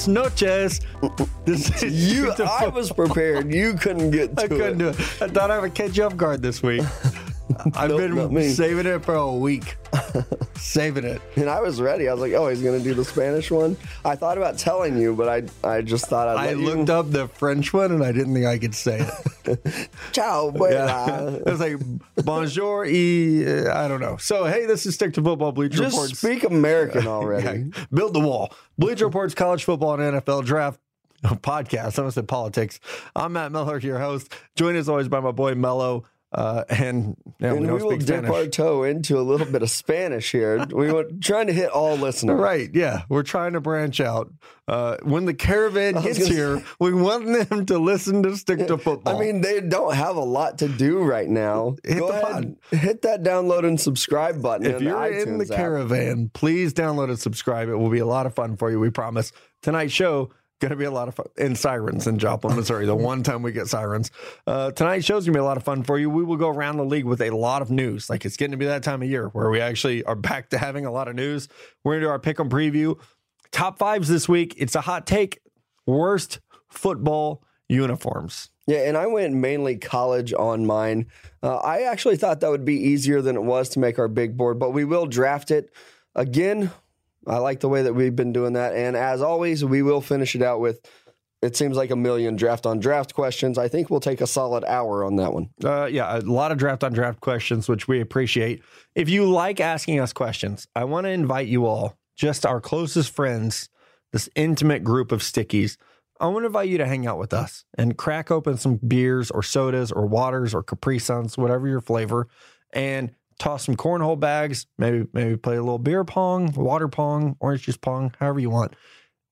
Hey, buenos noches. This is You, I was prepared. You couldn't get to I couldn't it. do it. I thought I would catch you off guard this week. I've Nope, been saving it for a week. saving it. And I was ready. I was like, oh, he's gonna do the Spanish one. I thought about telling you, but I I just thought I'd I looked you. up the French one and I didn't think I could say it. Ciao, Yeah. it was like bonjour uh, I don't know. So hey, this is Stick to Football Bleacher Just Reports. speak American already. Yeah, build the wall. Bleacher Reports college football and NFL draft podcast. I almost said politics. I'm Matt Miller, your host. Joined as always by my boy Mello. Uh, and yeah, we And don't we will dip Spanish. our toe into a little bit of Spanish here. We were trying to hit all listeners. Right, yeah, we're trying to branch out. Uh, when the caravan gets gonna here, we want them to listen to stick to football. I mean, they don't have a lot to do right now. Hit Go the ahead, hit that download and subscribe button. if you're the in the app. caravan, please download and subscribe. It will be a lot of fun for you. We promise. Tonight's show going to be a lot of fun. And sirens in Joplin, Missouri. the one time we get sirens. Uh, tonight's show's going to be a lot of fun for you. We will go around the league with a lot of news. Like it's getting to be that time of year where we actually are back to having a lot of news. We're going to do our pick 'em preview. Top fives this week. It's a hot take. Worst football uniforms. Yeah, and I went mainly college on mine. Uh, I actually thought that would be easier than it was to make our big board, but we will draft it again. I like the way that we've been doing that, and as always, we will finish it out with. It seems like a million draft on draft questions. I think we'll take a solid hour on that one. Uh, yeah, a lot of draft on draft questions, which we appreciate. If you like asking us questions, I want to invite you all, just our closest friends, this intimate group of stickies. I want to invite you to hang out with us and crack open some beers or sodas or waters or Capri Suns, whatever your flavor, and toss some cornhole bags. Maybe maybe play a little beer pong, water pong, orange juice pong, however you want.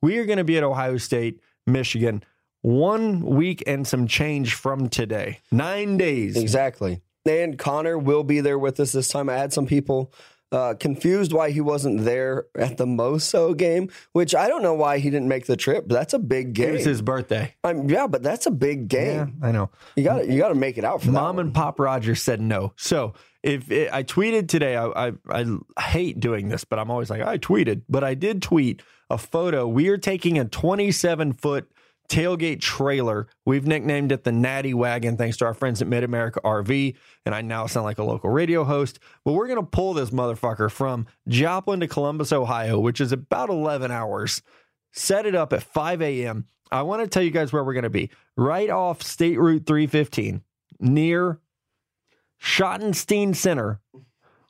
We are going to be at Ohio State, Michigan, one week and some change from today. Nine days. Exactly. And Connor will be there with us this time. I had some people uh, confused why he wasn't there at the Moso game, which I don't know why he didn't make the trip. But that's a big game. It was his birthday. I'm, yeah, but that's a big game. Yeah, I know. You got you got to make it out for. Mom and Pop Rogers said no. So if it, I tweeted today, I, I I hate doing this, but I'm always like I tweeted, but I did tweet a photo. We are taking a 27 foot tailgate trailer. We've nicknamed it the Natty Wagon, thanks to our friends at Mid America RV. And I now sound like a local radio host. But we're gonna pull this motherfucker from Joplin to Columbus, Ohio, which is about 11 hours. Set it up at 5 a.m. I want to tell you guys where we're gonna be. Right off State Route 315, near Schottenstein Center.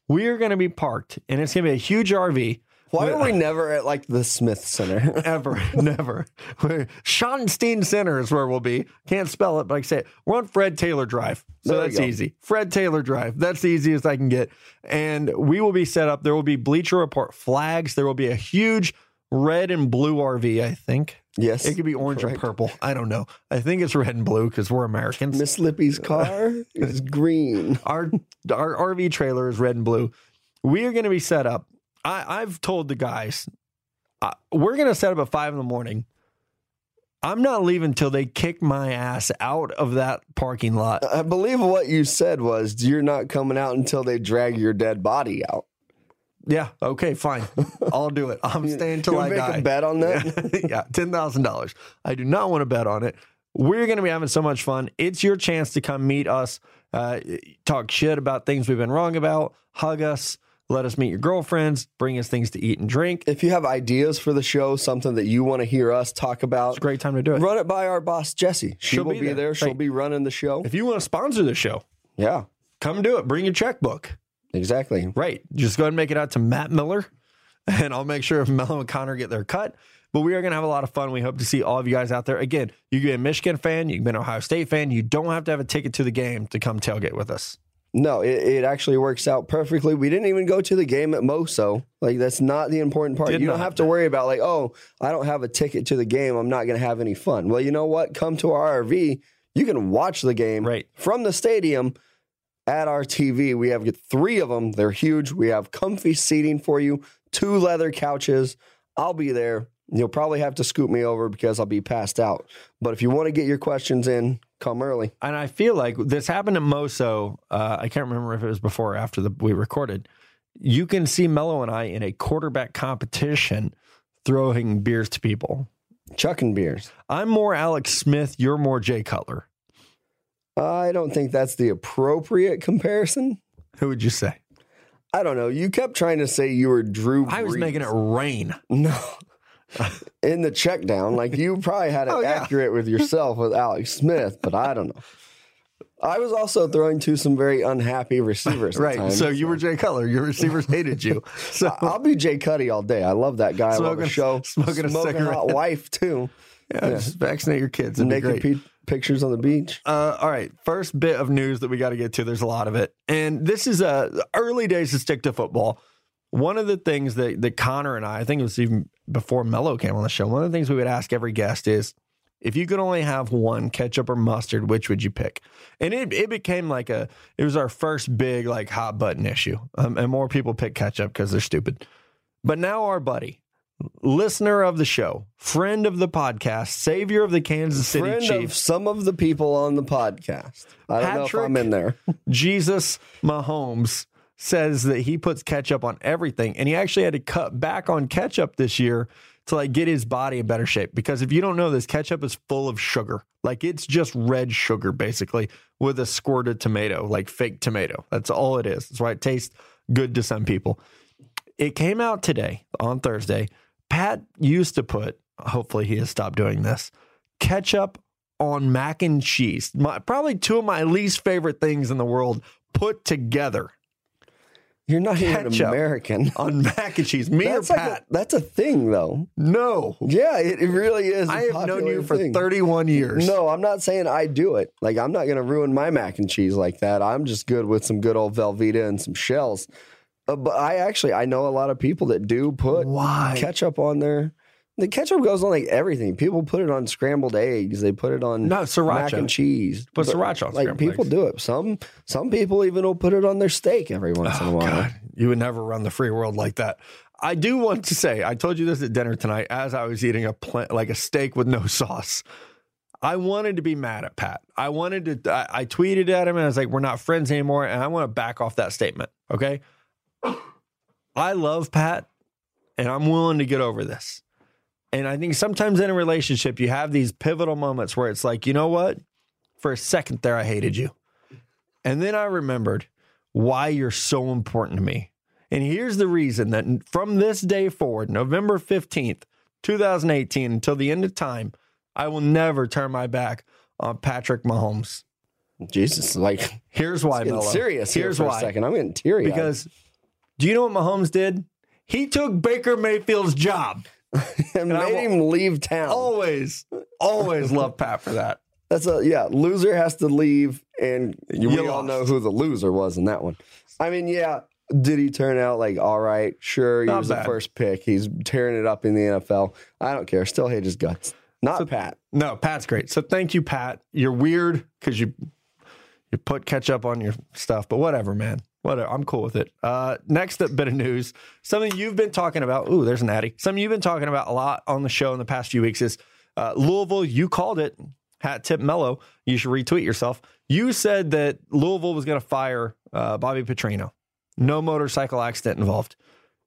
We are going to be parked, and it's going to be a huge RV. Why are we never at like the Smith Center? Ever, never. We're- Schottenstein Center is where we'll be. Can't spell it, but I can say it. We're on Fred Taylor Drive. So There you that's go. easy. Fred Taylor Drive. That's the easiest I can get. And we will be set up. There will be Bleacher Report flags. There will be a huge red and blue RV, I think. yes. It could be orange correct. or purple. I don't know. I think it's red and blue because we're Americans. Miss Lippy's car is green. our our RV trailer is red and blue. We are going to be set up. I, I've told the guys uh, we're going to set up at five in the morning. I'm not leaving till they kick my ass out of that parking lot. I believe what you said was you're not coming out until they drag your dead body out. Yeah, okay, fine. I'll do it. I'm staying till I make die. a bet on that? yeah, ten thousand dollars. I do not want to bet on it. We're going to be having so much fun. It's your chance to come meet us, uh, talk shit about things we've been wrong about, hug us, let us meet your girlfriends, bring us things to eat and drink. If you have ideas for the show, something that you want to hear us talk about, It's a great time to do it. run it by our boss Jesse. She She'll will be be, there. there. She'll Right. be running the show. If you want to sponsor the show, Yeah, come do it. Bring your checkbook. exactly. Right. Just go ahead and make it out to Matt Miller, and I'll make sure if Mello and Connor get their cut. But we are going to have a lot of fun. We hope to see all of you guys out there. Again, you can be a Michigan fan, you can be an Ohio State fan. You don't have to have a ticket to the game to come tailgate with us. No, it, it actually works out perfectly. We didn't even go to the game at Moso. Like that's not the important part. Did you don't have to worry about like, oh, I don't have a ticket to the game. I'm not going to have any fun. Well, you know what? Come to our RV. You can watch the game Right. from the stadium at our TV. We have three of them. They're huge. We have comfy seating for you. Two leather couches. I'll be there. You'll probably have to scoop me over because I'll be passed out. But if you want to get your questions in, come early. And I feel like this happened at Moso. Uh, I can't remember if it was before or after the, we recorded. You can see Mello and I in a quarterback competition throwing beers to people. Chucking beers. I'm more Alex Smith. You're more Jay Cutler. I don't think that's the appropriate comparison. Who would you say? I don't know. You kept trying to say you were Drew. I was making it rain. No. In the check down, like you probably had it Oh, yeah. accurate with yourself with Alex Smith, but I don't know. I was also throwing to some very unhappy receivers. Right. times. So you were Jay Cutler. Your receivers hated you. So I'll be Jay Cuddy all day. I love that guy. I love Smoking- the show. smoking a hot cigarette. wife too. yeah, just vaccinate your kids. It'd be Naked pictures on the beach. Uh, all right, first bit of news that we got to get to. There's a lot of it, and this is uh, early days to stick to football. One of the things that that Connor and I, I think it was even before Mello came on the show. One of the things we would ask every guest is, if you could only have one ketchup or mustard, which would you pick? And it it became like a it was our first big like hot button issue, um, and more people pick ketchup because they're stupid. But now our buddy. Listener of the show, friend of the podcast, savior of the Kansas City Friend Chiefs, of some of the people on the podcast. I don't know if I'm in there. Jesus Mahomes says that he puts ketchup on everything and he actually had to cut back on ketchup this year to like get his body in better shape. Because if you don't know this ketchup is full of sugar. Like it's just red sugar basically with a squirted tomato like fake tomato. That's all it is. That's why it tastes good to some people. It came out today on thursday. Pat used to put hopefully he has stopped doing this ketchup on mac and cheese. My, probably two of my least favorite things in the world put together You're not even. American. on mac and cheese. Me That's or like a, Pat? that's a thing, though. no. Yeah, it, it really is. a I have known you for thing. 31 years. No, I'm not saying I do it. Like I'm not going to ruin my mac and cheese like that. I'm just good with some good old Velveeta and some shells. Uh, but I actually I know a lot of people that do put Why? ketchup on there. The ketchup goes on like everything. People put it on scrambled eggs. They put it on No, mac sriracha. and cheese. Put But, sriracha on Like scrambled people eggs. do it. Some some people even will put it on their steak every once in a Oh, while. God. You would never run the free world like that. I do want to say, I told you this at dinner tonight as I was eating a like a steak with no sauce. I wanted to be mad at Pat. I wanted to. I, I tweeted at him and I was like, "We're not friends anymore," and I want to back off that statement. Okay. I love Pat, and I'm willing to get over this. And I think sometimes in a relationship, you have these pivotal moments where it's like, you know what? For a second there, I hated you. And then I remembered why you're so important to me. And here's the reason that from this day forward, November 15th, 2018, until the end of time, I will never turn my back on Patrick Mahomes. Jesus, like Here's why, Mello. serious here Here's for why. a second. I'm getting teary Because do you know what Mahomes did? He took Baker Mayfield's job. and made will- him leave town. Always, always love Pat for that. That's a yeah. Loser has to leave, and You we all know who the loser was in that one. I mean, yeah. Did he turn out like all right? Sure, he Not was bad. the first pick. He's tearing it up in the NFL. I don't care. Still hate his guts. Not Pat. No, Pat's great. So thank you, Pat. You're weird because you you put ketchup on your stuff, but whatever, man. Whatever. I'm cool with it. Uh, next bit of news. Something you've been talking about. Ooh, there's an Addy. Something you've been talking about a lot on the show in the past few weeks is uh, Louisville. You called it. Hat tip Mello. You should retweet yourself. You said that Louisville was going to fire uh, Bobby Petrino. No motorcycle accident involved.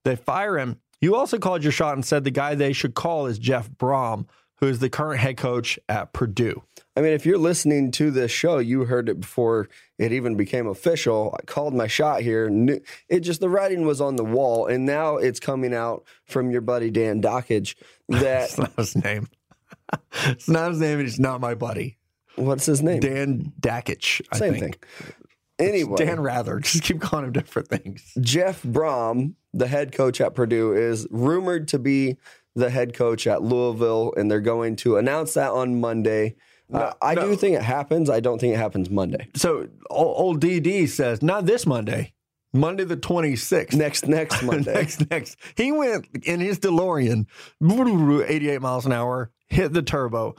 They fire him. You also called your shot and said the guy they should call is Jeff Brohm, who is the current head coach at Purdue. I mean, if you're listening to this show, you heard it before it even became official. I called my shot here. Knew- It just the writing was on the wall, and now it's coming out from your buddy Dan Dockage that It's not his name. it's not his name. and It's not my buddy. what's his name? Dan Dakich. I Same think. thing. Anyway, Dan Rather. Just keep calling him different things. Jeff Brohm, the head coach at Purdue, is rumored to be the head coach at Louisville, and they're going to announce that on Monday. Uh, I no. do think it happens. I don't think it happens Monday. So old, old DD says, not this Monday, Monday the 26th. Next next Monday. next, next. He went in his DeLorean, 88 miles an hour, hit the turbo,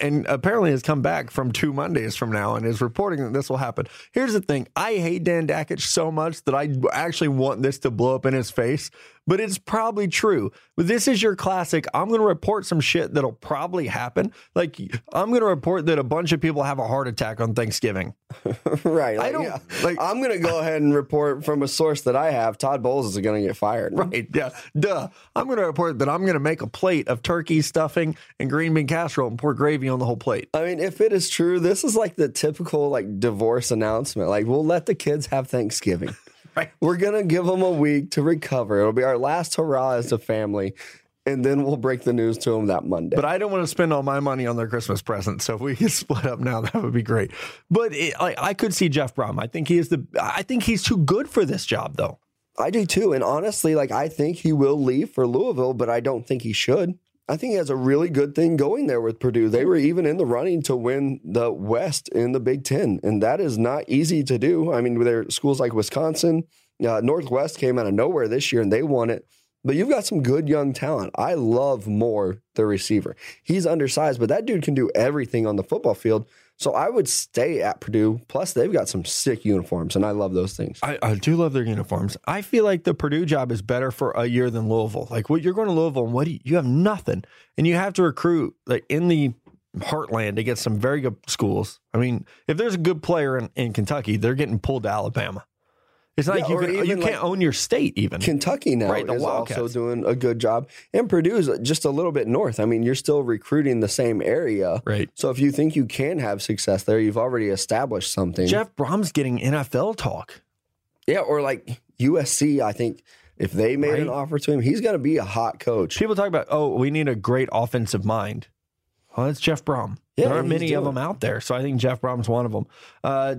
and apparently has come back from two Mondays from now and is reporting that this will happen. Here's the thing I hate Dan Dakich so much that I actually want this to blow up in his face, but it's probably true. But this is your classic. I'm going to report some shit that'll probably happen. Like I'm going to report that a bunch of people have a heart attack on Thanksgiving. right. I don't- yeah. like- I'm going to go ahead and report from a source that I have. Todd Bowles is going to get fired. Right. Yeah. Duh. I'm going to report that I'm going to make a plate of turkey stuffing and green bean casserole and pour gravy on the whole plate. I mean, if it is true, this is like the typical like divorce announcement. Like, we'll let the kids have Thanksgiving. Right. We're gonna give them a week to recover. It'll be our last hurrah as a family, and then we'll break the news to them that Monday. But I don't want to spend all my money on their Christmas present. So if we could split up now, that would be great. But it, like, I could see Jeff Brohm. I think he is the. I think he's too good for this job, though. I do too. And honestly, like I think he will leave for Louisville, but I don't think he should. I think he has a really good thing going there with Purdue. They were even in the running to win the West in the Big Ten, and that is not easy to do. I mean, there are schools like Wisconsin, uh, Northwest came out of nowhere this year and they won it. But you've got some good young talent. I love Moore, the receiver. He's undersized, but that dude can do everything on the football field. So I would stay at Purdue. Plus, they've got some sick uniforms, and I love those things. I, I do love their uniforms. I feel like the Purdue job is better for a year than Louisville. Like what you're going to Louisville and what you, you have nothing, and you have to recruit like in the heartland to get some very good schools. I mean, if there's a good player in, in Kentucky, they're getting pulled to Alabama. It's not Yeah, like you can, you can't like, own your state even. Kentucky now Right, the is also doing a good job, and Purdue is just a little bit north. I mean, you're still recruiting the same area, right. so if you think you can have success there, you've already established something. Jeff Brohm's getting NFL talk. yeah, or like USC. I think if they made an offer to him, he's going to be a hot coach. People talk about, oh, we need a great offensive mind. Well, that's Jeff Brohm. Yeah, there aren't many of them out there, so I think Jeff Brohm's one of them. Uh,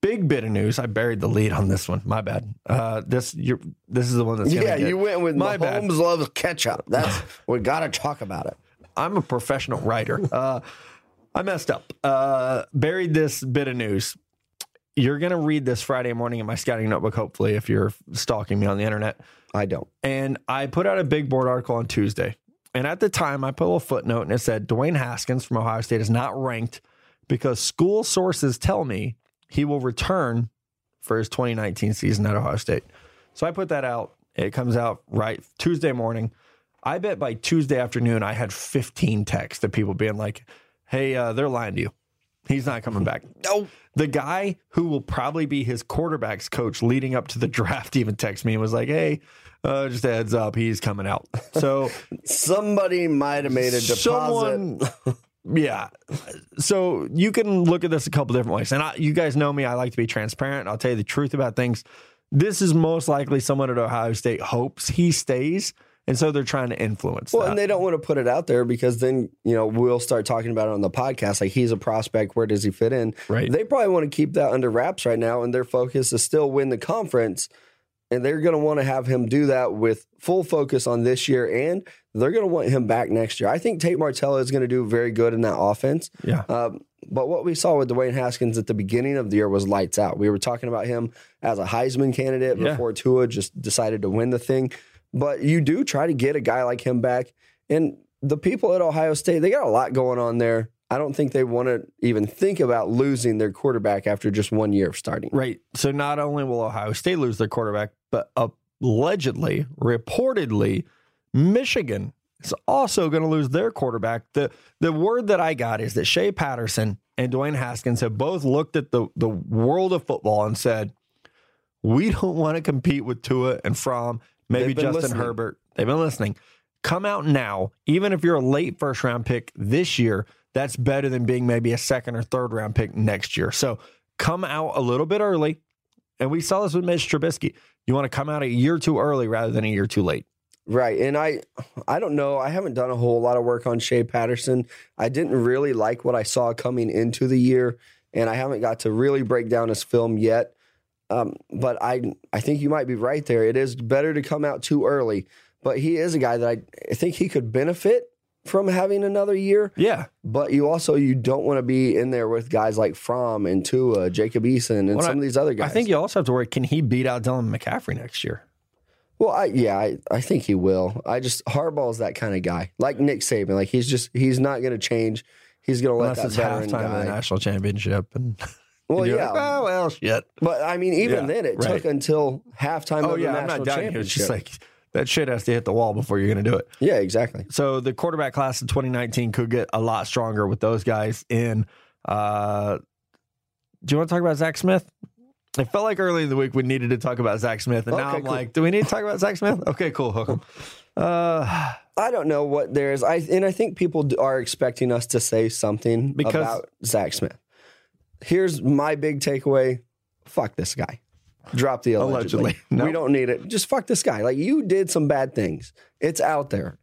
big bit of news. I buried the lead on this one. My bad. Uh, this you're, this is the one that's Yeah, get- you went with My bad. Loves ketchup. That's we got to talk about it. I'm a professional writer. Uh, I messed up. Uh, buried this bit of news. You're gonna read this Friday morning in my scouting notebook. Hopefully, if you're stalking me on the internet. I don't. And I put out a big board article on Tuesday. And at the time, I put a little footnote and it said Dwayne Haskins from Ohio State is not ranked because school sources tell me he will return for his 2019 season at Ohio State. So I put that out. It comes out right Tuesday morning. I bet by Tuesday afternoon, I had 15 texts of people being like, hey, uh, they're lying to you. He's not coming back. No. The guy who will probably be his quarterbacks coach leading up to the draft even texted me and was like, hey, uh, just a heads up, he's coming out. So Somebody might have made a deposit. someone, yeah. So you can look at this a couple different ways. And I, you guys know me, I like to be transparent. I'll tell you the truth about things. This is most likely someone at Ohio State hopes he stays. And so they're trying to influence Well, that. and they don't want to put it out there because then, you know, we'll start talking about it on the podcast. Like, he's a prospect. Where does he fit in? Right. They probably want to keep that under wraps right now, and their focus is still win the conference. And they're going to want to have him do that with full focus on this year, and they're going to want him back next year. I think Tate Martella is going to do very good in that offense. yeah. Um, but what we saw with Dwayne Haskins at the beginning of the year was lights out. We were talking about him as a Heisman candidate Yeah. before Tua just decided to win the thing. But you do try to get a guy like him back. And the people at Ohio State, they got a lot going on there. I don't think they want to even think about losing their quarterback after just one year of starting. Right. So not only will Ohio State lose their quarterback, but allegedly, reportedly, Michigan is also going to lose their quarterback. The the word that I got is that Shea Patterson and Dwayne Haskins have both looked at the, the world of football and said, we don't want to compete with Tua and Fromm, maybe Justin listening. Herbert. They've been listening. Come out now, even if you're a late first round pick this year, that's better than being maybe a second or third round pick next year. So come out a little bit early. And we saw this with Mitch Trubisky. You want to come out a year too early rather than a year too late. Right. And I I don't know. I haven't done a whole lot of work on Shea Patterson. I didn't really like what I saw coming into the year, and I haven't got to really break down his film yet. Um, but I I think you might be right there. It is better to come out too early. But he is a guy that I, I think he could benefit from having another year. Yeah. But you also you don't want to be in there with guys like Fromm and Tua, Jacob Eason, and Well, some of these other guys. I think you also have to worry can he beat out Dylan McCaffrey next year? Well, I, yeah, I, I think he will. I just Harbaugh's that kind of guy, like Nick Saban. Like he's just he's not going to change. He's going to let Unless that it's halftime of the national championship. And, Well, yeah, like, oh, well, shit. but I mean, even Yeah, then, it right. took until halftime Oh, of yeah, the I'm national not done. It was championship. just like, that shit has to hit the wall before you're going to do it. Yeah, exactly. So the quarterback class of 2019 could get a lot stronger with those guys in. Uh, do you want to talk about Zach Smith? It felt like early in the week we needed to talk about Zach Smith, and now I'm cool. like, do we need to talk about Zach Smith? Okay, cool, hook 'em. Uh, I don't know what there is. I and I think people are expecting us to say something Because- about Zach Smith. Here's my big takeaway: fuck this guy. Drop the allegedly. Allegedly. No. We don't need it. Just fuck this guy. Like you did some bad things. It's out there.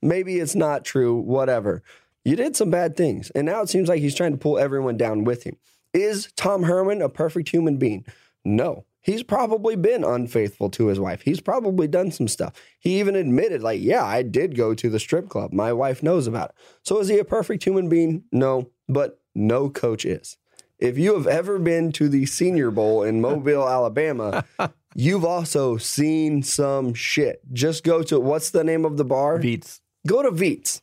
Maybe it's not true. Whatever. You did some bad things, and now it seems like he's trying to pull everyone down with him. Is Tom Herman a perfect human being? No. He's probably been unfaithful to his wife. He's probably done some stuff. He even admitted, like, yeah, I did go to the strip club. My wife knows about it. So is he a perfect human being? No, but no coach is. If you have ever been to the Senior Bowl in Mobile, Alabama, you've also seen some shit. Just go to what's the name of the bar? Beats. Go to Veets.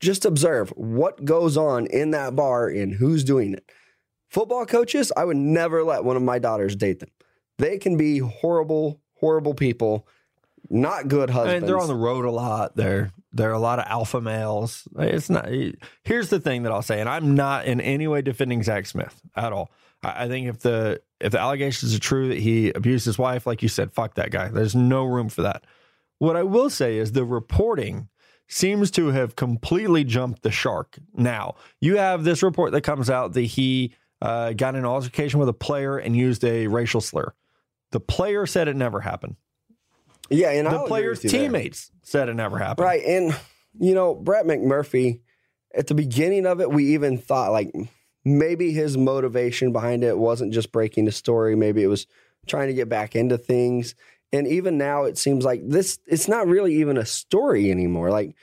Just observe what goes on in that bar and who's doing it. Football coaches, I would never let one of my daughters date them. They can be horrible, horrible people, not good husbands. they're on the road a lot. They're they're a lot of alpha males. It's not. Here's the thing that I'll say, and I'm not in any way defending Zach Smith at all. I, I think if the if the allegations are true that he abused his wife, like you said, fuck that guy. There's no room for that. What I will say is the reporting seems to have completely jumped the shark. Now you have this report that comes out that he uh, got in an altercation with a player and used a racial slur. The player said it never happened. Yeah, and The player's you there. teammates said it never happened. Right. And, you know, Brett McMurphy, at the beginning of it, we even thought like maybe his motivation behind it wasn't just breaking the story. Maybe it was trying to get back into things. And even now, it seems like this, it's not really even a story anymore. Like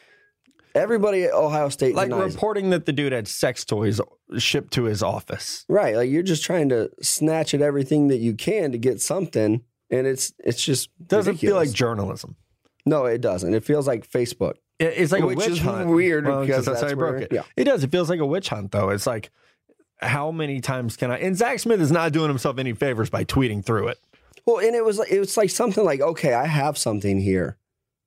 everybody at Ohio State Like denies it. reporting that the dude had sex toys shipped to his office. Right. Like you're just trying to snatch at everything that you can to get something. And it's it's just Doesn't feel like journalism. no, it doesn't. It feels like Facebook. It- It's like Which a witch is hunt. weird Well, because that's, how that's he broke it. yeah. It does. It feels like a witch hunt, though. It's like how many times can I? And Zach Smith is not doing himself any favors by tweeting through it. Well, and it was it was like something like, okay, I have something here,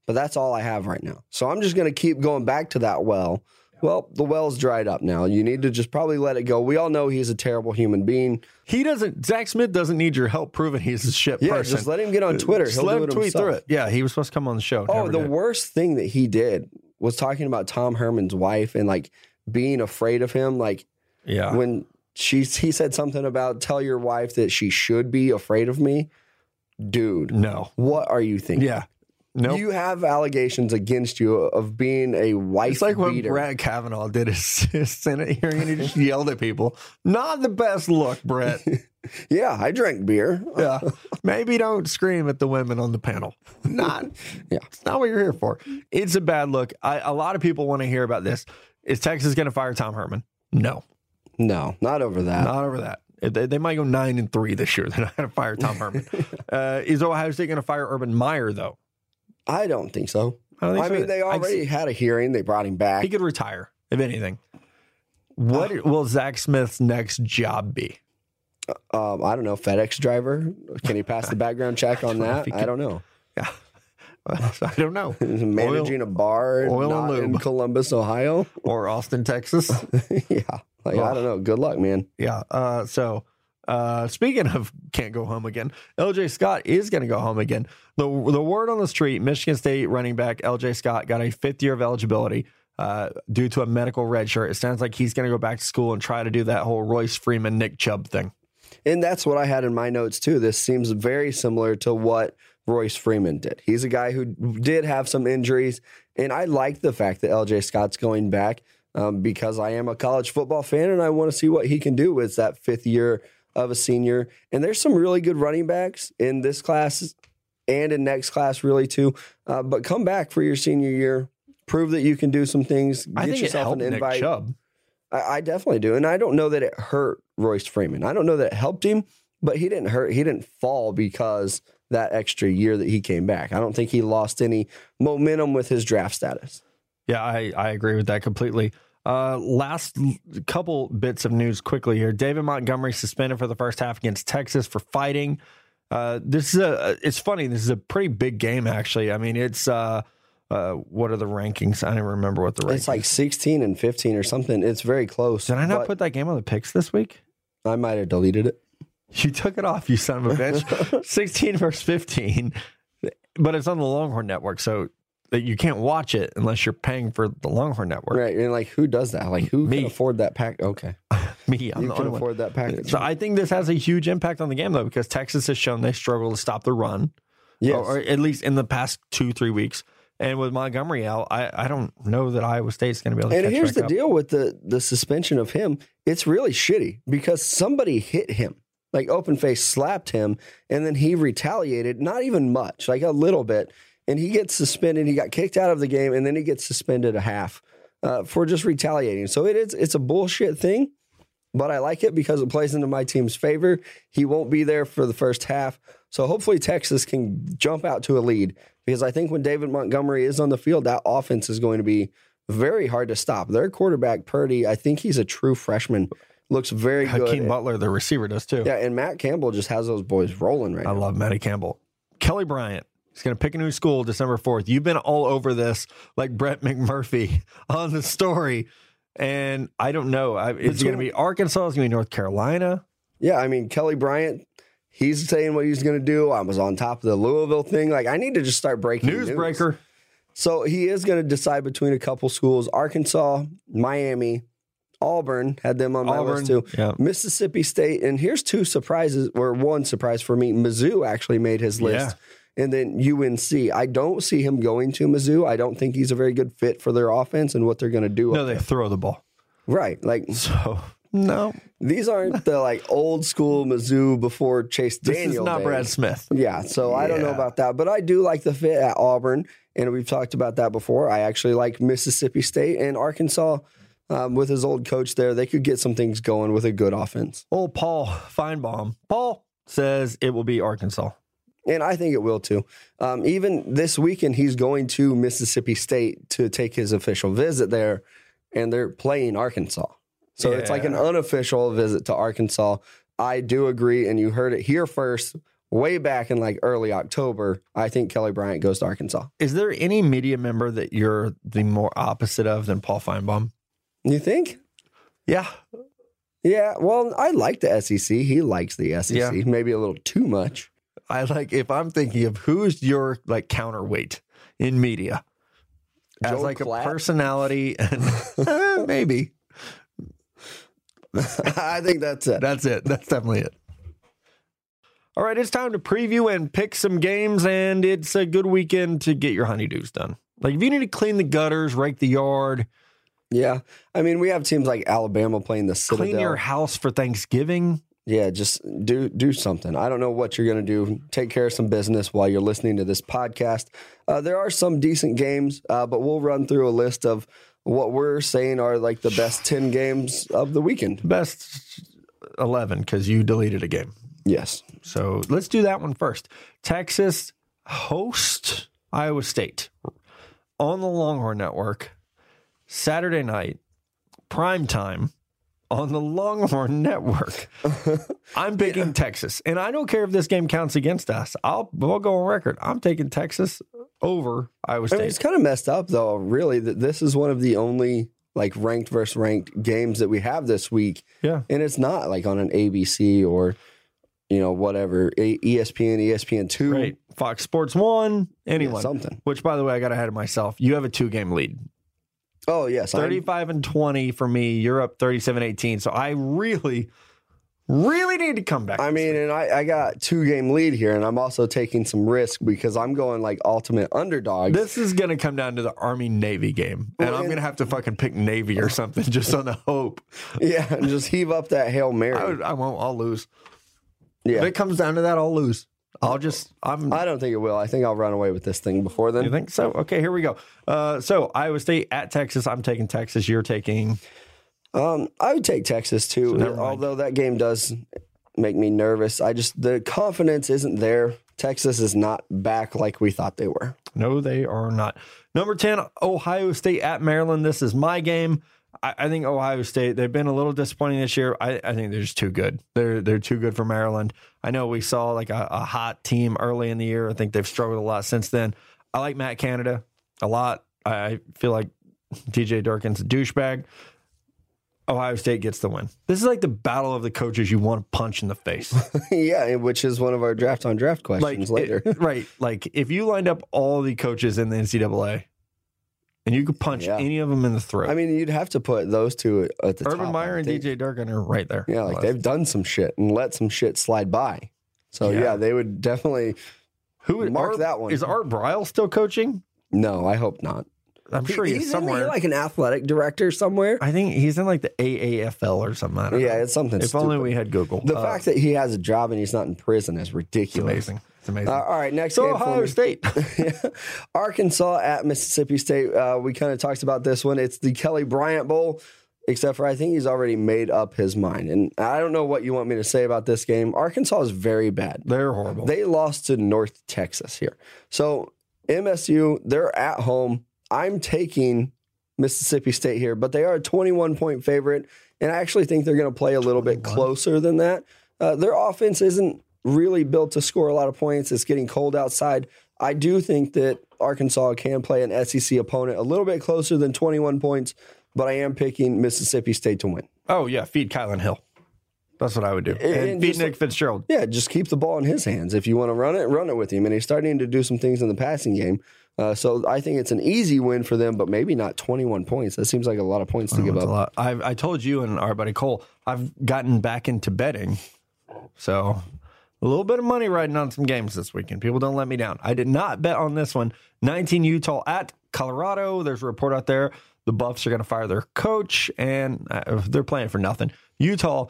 but that's all I have right now. So I'm just going to keep going back to that well. Well, the well's dried up now. You need to just probably let it go. We all know he's a terrible human being. He doesn't. Zach Smith doesn't need your help proving he's a shit Yeah, person. just let him get on Twitter. Just He'll let do him it tweet himself. through it. Yeah, he was supposed to come on the show. Oh, the did. worst thing that he did was talking about Tom Herman's wife and like being afraid of him. Like yeah. when she he said something about tell your wife that she should be afraid of me. Dude, no. what are you thinking? Yeah. No. You have allegations against you of being a wife It's like when beater. Brett Kavanaugh did his, his Senate hearing and he just yelled at people. Not the best look, Brett. yeah, I drank beer. Yeah. Maybe don't scream at the women on the panel. Not, Yeah. It's not what you're here for. It's a bad look. I, a lot of people want to hear about this. Is Texas going to fire Tom Herman? No, No, not over that. not over that. They, they might go nine and three this year. They're not going to fire Tom Herman. uh, is Ohio State going to fire Urban Meyer though? I don't think so. I, don't think I so mean, they I already had a hearing. They brought him back. He could retire, if anything. What will Zach Smith's next job be? um, I don't know, FedEx driver. Can he pass the background check on that? I don't know. Yeah. I don't know. Managing a bar oil and in lube. Columbus, Ohio. Or Austin, Texas. yeah, like I don't know. Good luck, man. Yeah. Uh, so uh, speaking of can't go home again, LJ Scott is going to go home again. The the word on the street, Michigan State running back LJ Scott got a fifth year of eligibility uh, due to a medical red shirt. It sounds like he's going to go back to school and try to do that whole Royce Freeman, Nick Chubb thing. And that's what I had in my notes too. This seems very similar to what Royce Freeman did. He's a guy who did have some injuries, and I like the fact that LJ Scott's going back um, because I am a college football fan and I want to see what he can do with that fifth year of a senior. And there's some really good running backs in this class and in next class, really too. Uh, but come back for your senior year, prove that you can do some things. Get I think it yourself an Nick invite. Chubb. I, I definitely do, and I don't know that it hurt Royce Freeman. I don't know that it helped him, but he didn't hurt. He didn't fall because that extra year that he came back. I don't think he lost any momentum with his draft status. Yeah, I, I agree with that completely. Uh, last couple bits of news quickly here. David Montgomery suspended for the first half against Texas for fighting. Uh, this is a. It's funny. This is a pretty big game, actually. I mean, it's. Uh, uh, what are the rankings? I don't remember what the rankings. It's like 16 and 15 or something. It's very close. Did I not put that game on the picks this week? I might have deleted it. You took it off, you son of a bitch. 16 versus 15, but it's on the Longhorn Network, so that you can't watch it unless you're paying for the Longhorn Network. Right. And like, who does that? Like, who Me. can afford that pack? Okay. Me, I'm you can only one. afford that package. So I think this has a huge impact on the game, though, because Texas has shown they struggle to stop the run, yes. or, or at least in the past two, three weeks. And with Montgomery out, I, I don't know that Iowa State's going to be able to and here's the up. deal with the the suspension of him. It's really shitty because somebody hit him, like open face slapped him, and then he retaliated. Not even much, like a little bit, and he gets suspended. He got kicked out of the game, and then he gets suspended a half uh, for just retaliating. So it is it's a bullshit thing, but I like it because it plays into my team's favor. He won't be there for the first half, so hopefully Texas can jump out to a lead because I think when David Montgomery is on the field, that offense is going to be very hard to stop. Their quarterback Purdy, I think he's a true freshman. Looks very good. Hakeem Butler, the receiver, does too. Yeah, and Matt Campbell just has those boys rolling right I now. love Matty Campbell. Kelly Bryant. He's going to pick a new school December 4th. You've been all over this like Brett McMurphy on the story. And I don't know. I, is it going to be Arkansas? Is it going to be North Carolina? Yeah, I mean Kelly Bryant, he's saying what he's going to do. I was on top of the Louisville thing. Like I need to just start breaking news. Newsbreaker. So he is going to decide between a couple schools: Arkansas, Miami, Auburn. Had them on my Auburn. list too. Yeah. Mississippi State, and here's two surprises, or one surprise for me. Mizzou actually made his list, and then UNC. I don't see him going to Mizzou. I don't think he's a very good fit for their offense and what they're going to do. No, they throw the ball. right, like So, no. these aren't the like old school Mizzou before Chase Daniel. This is not days. Brad Smith. Yeah, so I don't know about that, but I do like the fit at Auburn, and we've talked about that before. I actually like Mississippi State and Arkansas. Um, with his old coach there, they could get some things going with a good offense. Old Paul Finebaum. Paul says it will be Arkansas. And I think it will too. Um, even this weekend, he's going to Mississippi State to take his official visit there, and they're playing Arkansas. So it's like an unofficial visit to Arkansas. I do agree, and you heard it here first, way back in like early October. I think Kelly Bryant goes to Arkansas. Is there any media member that you're the more opposite of than Paul Finebaum? You think? Yeah. Yeah. Well, I like the SEC. He likes the SEC. Yeah. Maybe a little too much. I like if I'm thinking of who's your like counterweight in media as Joe like Klatt? a personality and Eh, maybe I think that's it. that's it. That's definitely it. All right, it's time to preview and pick some games, and it's a good weekend to get your honeydews done. Like if you need to clean the gutters, rake the yard, Yeah. I mean, we have teams like Alabama playing the Citadel. clean your house for Thanksgiving. Yeah, just do do something. I don't know what you're going to do. Take care of some business while you're listening to this podcast. Uh, there are some decent games, uh, but we'll run through a list of what we're saying are like the best 10 games of the weekend. Best eleven because you deleted a game. Yes. So let's do that one first. Texas host Iowa State on the Longhorn Network Saturday night, prime time on the Longhorn Network. I'm picking Texas, and I don't care if this game counts against us. I'll we'll go on record. I'm taking Texas over Iowa I State. mean, it's kind of messed up though, really, that this is one of the only like ranked versus ranked games that we have this week. yeah, And it's not like on an ABC or, you know, whatever, A- E ESPN, ESPN2. great. Fox Sports One, Yeah, anyone. something. Which, by the way, I got ahead of myself. You have a two game lead. Oh, yes. I'm- 35 and 20 for me. You're up 37 18. So I really, really need to come back. I mean, week. and I, I got two game lead here, and I'm also taking some risk because I'm going like ultimate underdog. this is going to come down to the Army Navy game. And Well, I'm going to have to fucking pick Navy or something just on the hope. yeah, and just heave up that hail mary. I, would, I won't, I'll lose. If it comes down to that, I'll lose. I'll just, I'm, I don't think it will. I think I'll run away with this thing before then. you think so? Okay, here we go. Uh, so Iowa State at Texas. I'm taking Texas. You're taking, Um, I would take Texas too, mind. although that game does make me nervous. I just the confidence isn't there. Texas is not back like we thought they were. no, they are not. Number 10, Ohio State at Maryland. This is my game. I, I think Ohio State. They've been a little disappointing this year. I, I think they're just too good. They're they're too good for Maryland. I know we saw like a, a hot team early in the year. I think they've struggled a lot since then. I like Matt Canada a lot. I feel like DJ Durkin's a douchebag. Ohio State gets the win. This is like the battle of the coaches you want to punch in the face. yeah, which is one of our draft on draft questions like, later. it- right. Like if you lined up all the coaches in the NCAA and you could punch Yeah. any of them in the throat, I mean, you'd have to put those two at the Urban top. Meyer I and think. DJ Durkin are right there. Yeah, like they've done some shit and let some shit slide by. So Yeah. yeah, they would definitely. Who mark Art- that one. Is Art Briles still coaching? No, I hope not. I'm sure he, he's is somewhere. like an athletic director somewhere. I think he's in like the AAFL or something. I don't Yeah, know. it's something. If stupid. only we had Google. The Uh, fact that he has a job and he's not in prison is it's ridiculous. amazing. It's amazing. Uh, all right, next so game for Ohio me. State. Arkansas at Mississippi State. Uh, we kind of talked about this one. It's the Kelly Bryant Bowl, except for I think he's already made up his mind. And I don't know what you want me to say about this game. Arkansas is very bad. They're horrible. They lost to North Texas here. So MSU, they're at home. I'm taking Mississippi State here, but they are a 21 point favorite. And I actually think they're going to play a little bit closer than that. Uh, their offense isn't really built to score a lot of points. It's getting cold outside. I do think that Arkansas can play an SEC opponent a little bit closer than 21 points, but I am picking Mississippi State to win. oh yeah, feed Kylin Hill. That's what I would do. And, and feed just Nick Fitzgerald. Yeah, just keep the ball in his hands. If you want to run it, run it with him. And he's starting to do some things in the passing game. Uh, so I think it's an easy win for them, but maybe not 21 points. That seems like a lot of points to give That's a up. lot. I've, I told you and our buddy Cole, I've gotten back into betting. So a little bit of money riding on some games this weekend. People don't let me down. I did not bet on this one. 19 Utah at Colorado. There's a report out there. The Buffs are going to fire their coach, and uh, they're playing for nothing. Utah,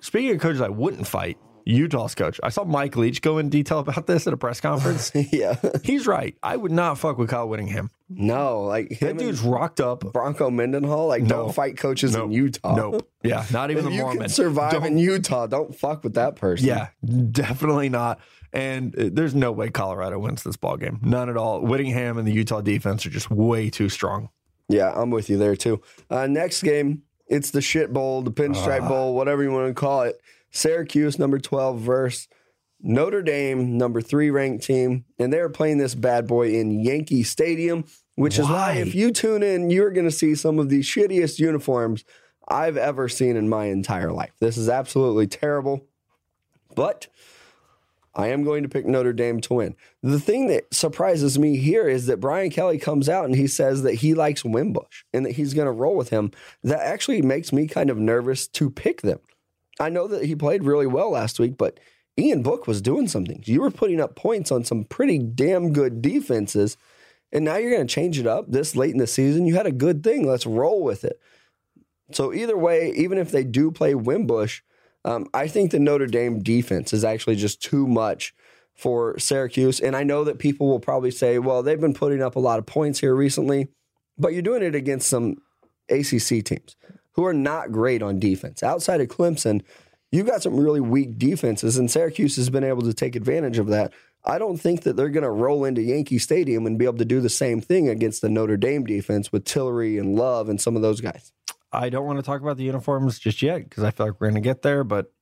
speaking of coaches I wouldn't fight, Utah's coach. I saw Mike Leach go in detail about this at a press conference. yeah. He's right. I would not fuck with Kyle Whittingham. no, like That dude's rocked up. Bronco Mendenhall, like No. don't fight coaches Nope. in Utah. Nope. Yeah, not even If the you Mormon. can survive Don't- in Utah, don't fuck with that person. Yeah, definitely not. And uh, there's no way Colorado wins this ball game. None at all. Whittingham and the Utah defense are just way too strong. Yeah, I'm with you there too. Uh, next game, it's the shit bowl, the pinstripe Ah. bowl, whatever you want to call it. Syracuse, number 12, versus Notre Dame, number three ranked team. And they're playing this bad boy in Yankee Stadium, which is why Why? if you tune in, you're going to see some of the shittiest uniforms I've ever seen in my entire life. This is absolutely terrible. But I am going to pick Notre Dame to win. The thing that surprises me here is that Brian Kelly comes out and he says that he likes Wimbush and that he's going to roll with him. That actually makes me kind of nervous to pick them. I know that he played really well last week, but Ian Book was doing something. You were putting up points on some pretty damn good defenses, and now you're going to change it up this late in the season. You had a good thing. Let's roll with it. So either way, even if they do play Wimbush, um, I think the Notre Dame defense is actually just too much for Syracuse. And I know that people will probably say, well, they've been putting up a lot of points here recently, but you're doing it against some ACC teams who are not great on defense. Outside of Clemson, you've got some really weak defenses, and Syracuse has been able to take advantage of that. I don't think that they're going to roll into Yankee Stadium and be able to do the same thing against the Notre Dame defense with Tillery and Love and some of those guys. I don't want to talk about the uniforms just yet because I feel like we're going to get there, but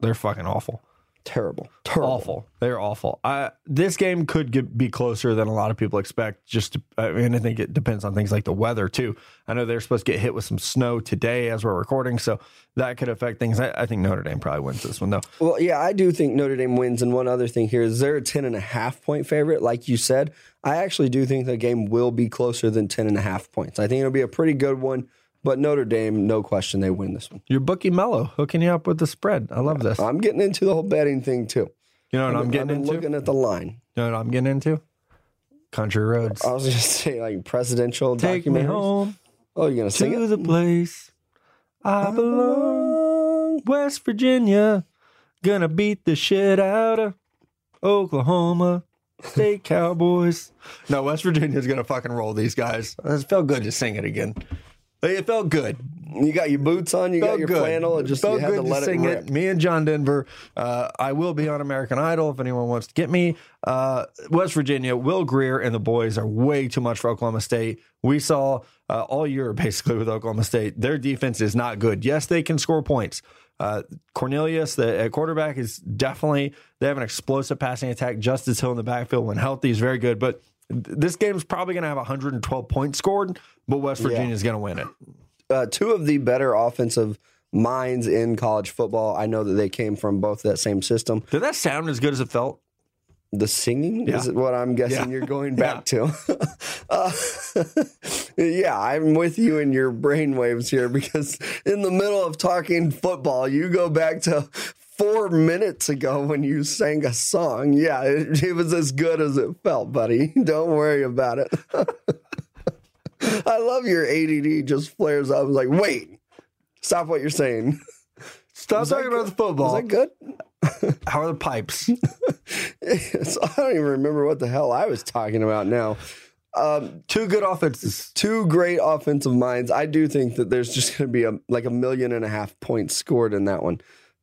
they're fucking awful. Terrible. Terrible. Awful. They're awful. I, this game could get, be closer than a lot of people expect. Just, to, I mean, I think it depends on things like the weather too. I know they're supposed to get hit with some snow today as we're recording, so that could affect things. I, I think Notre Dame probably wins this one though. Well, yeah, I do think Notre Dame wins. And one other thing here is they're a 10 and a half point favorite. Like you said, I actually do think the game will be closer than 10 and a half points. I think it'll be a pretty good one. But Notre Dame, no question, they win this one. Your bookie Mello hooking you up with the spread. I love this. I'm getting into the whole betting thing too. You know what I'm I've getting into? looking at the line. You know what I'm getting into? Country roads. I was just to say like presidential Take me home Oh, you're to sing to it? the place I belong. West Virginia, gonna beat the shit out of Oklahoma State Cowboys. No, West Virginia's gonna fucking roll these guys. It felt good to sing it again. It felt good. You got your boots on, you got Felt your good. flannel, and just Felt you had good to to let it sing rip. Me and John Denver. Uh, I will be on American Idol if anyone wants to get me. Uh, West Virginia, Will Grier and the boys are way too much for Oklahoma State. We saw uh, all year basically with Oklahoma State. Their defense is not good. Yes, they can score points. Uh, Cornelius, the quarterback, is definitely they have an explosive passing attack. Justice Hill in the backfield when healthy is very good, but this game's probably going to have 112 points scored, but West Virginia is going to win it. uh, two of the better offensive minds in college football. I know that they came from both that same system. Did that sound as good as it felt? The singing Yeah. is what I'm guessing Yeah. you're going back to. uh, yeah, I'm with you in your brainwaves here because in the middle of talking football, you go back to four minutes ago when you sang a song. Yeah, it, it was as good as it felt, buddy. Don't worry about it. I love your ADD just flares up. I was like, wait, stop what you're saying. Stop that talking about the football. football. that good? How are the pipes? So I don't even remember what the hell I was talking about now. Um, Two good offenses. two great offensive minds. I do think that there's just going to be a like a million and a half points scored in that one.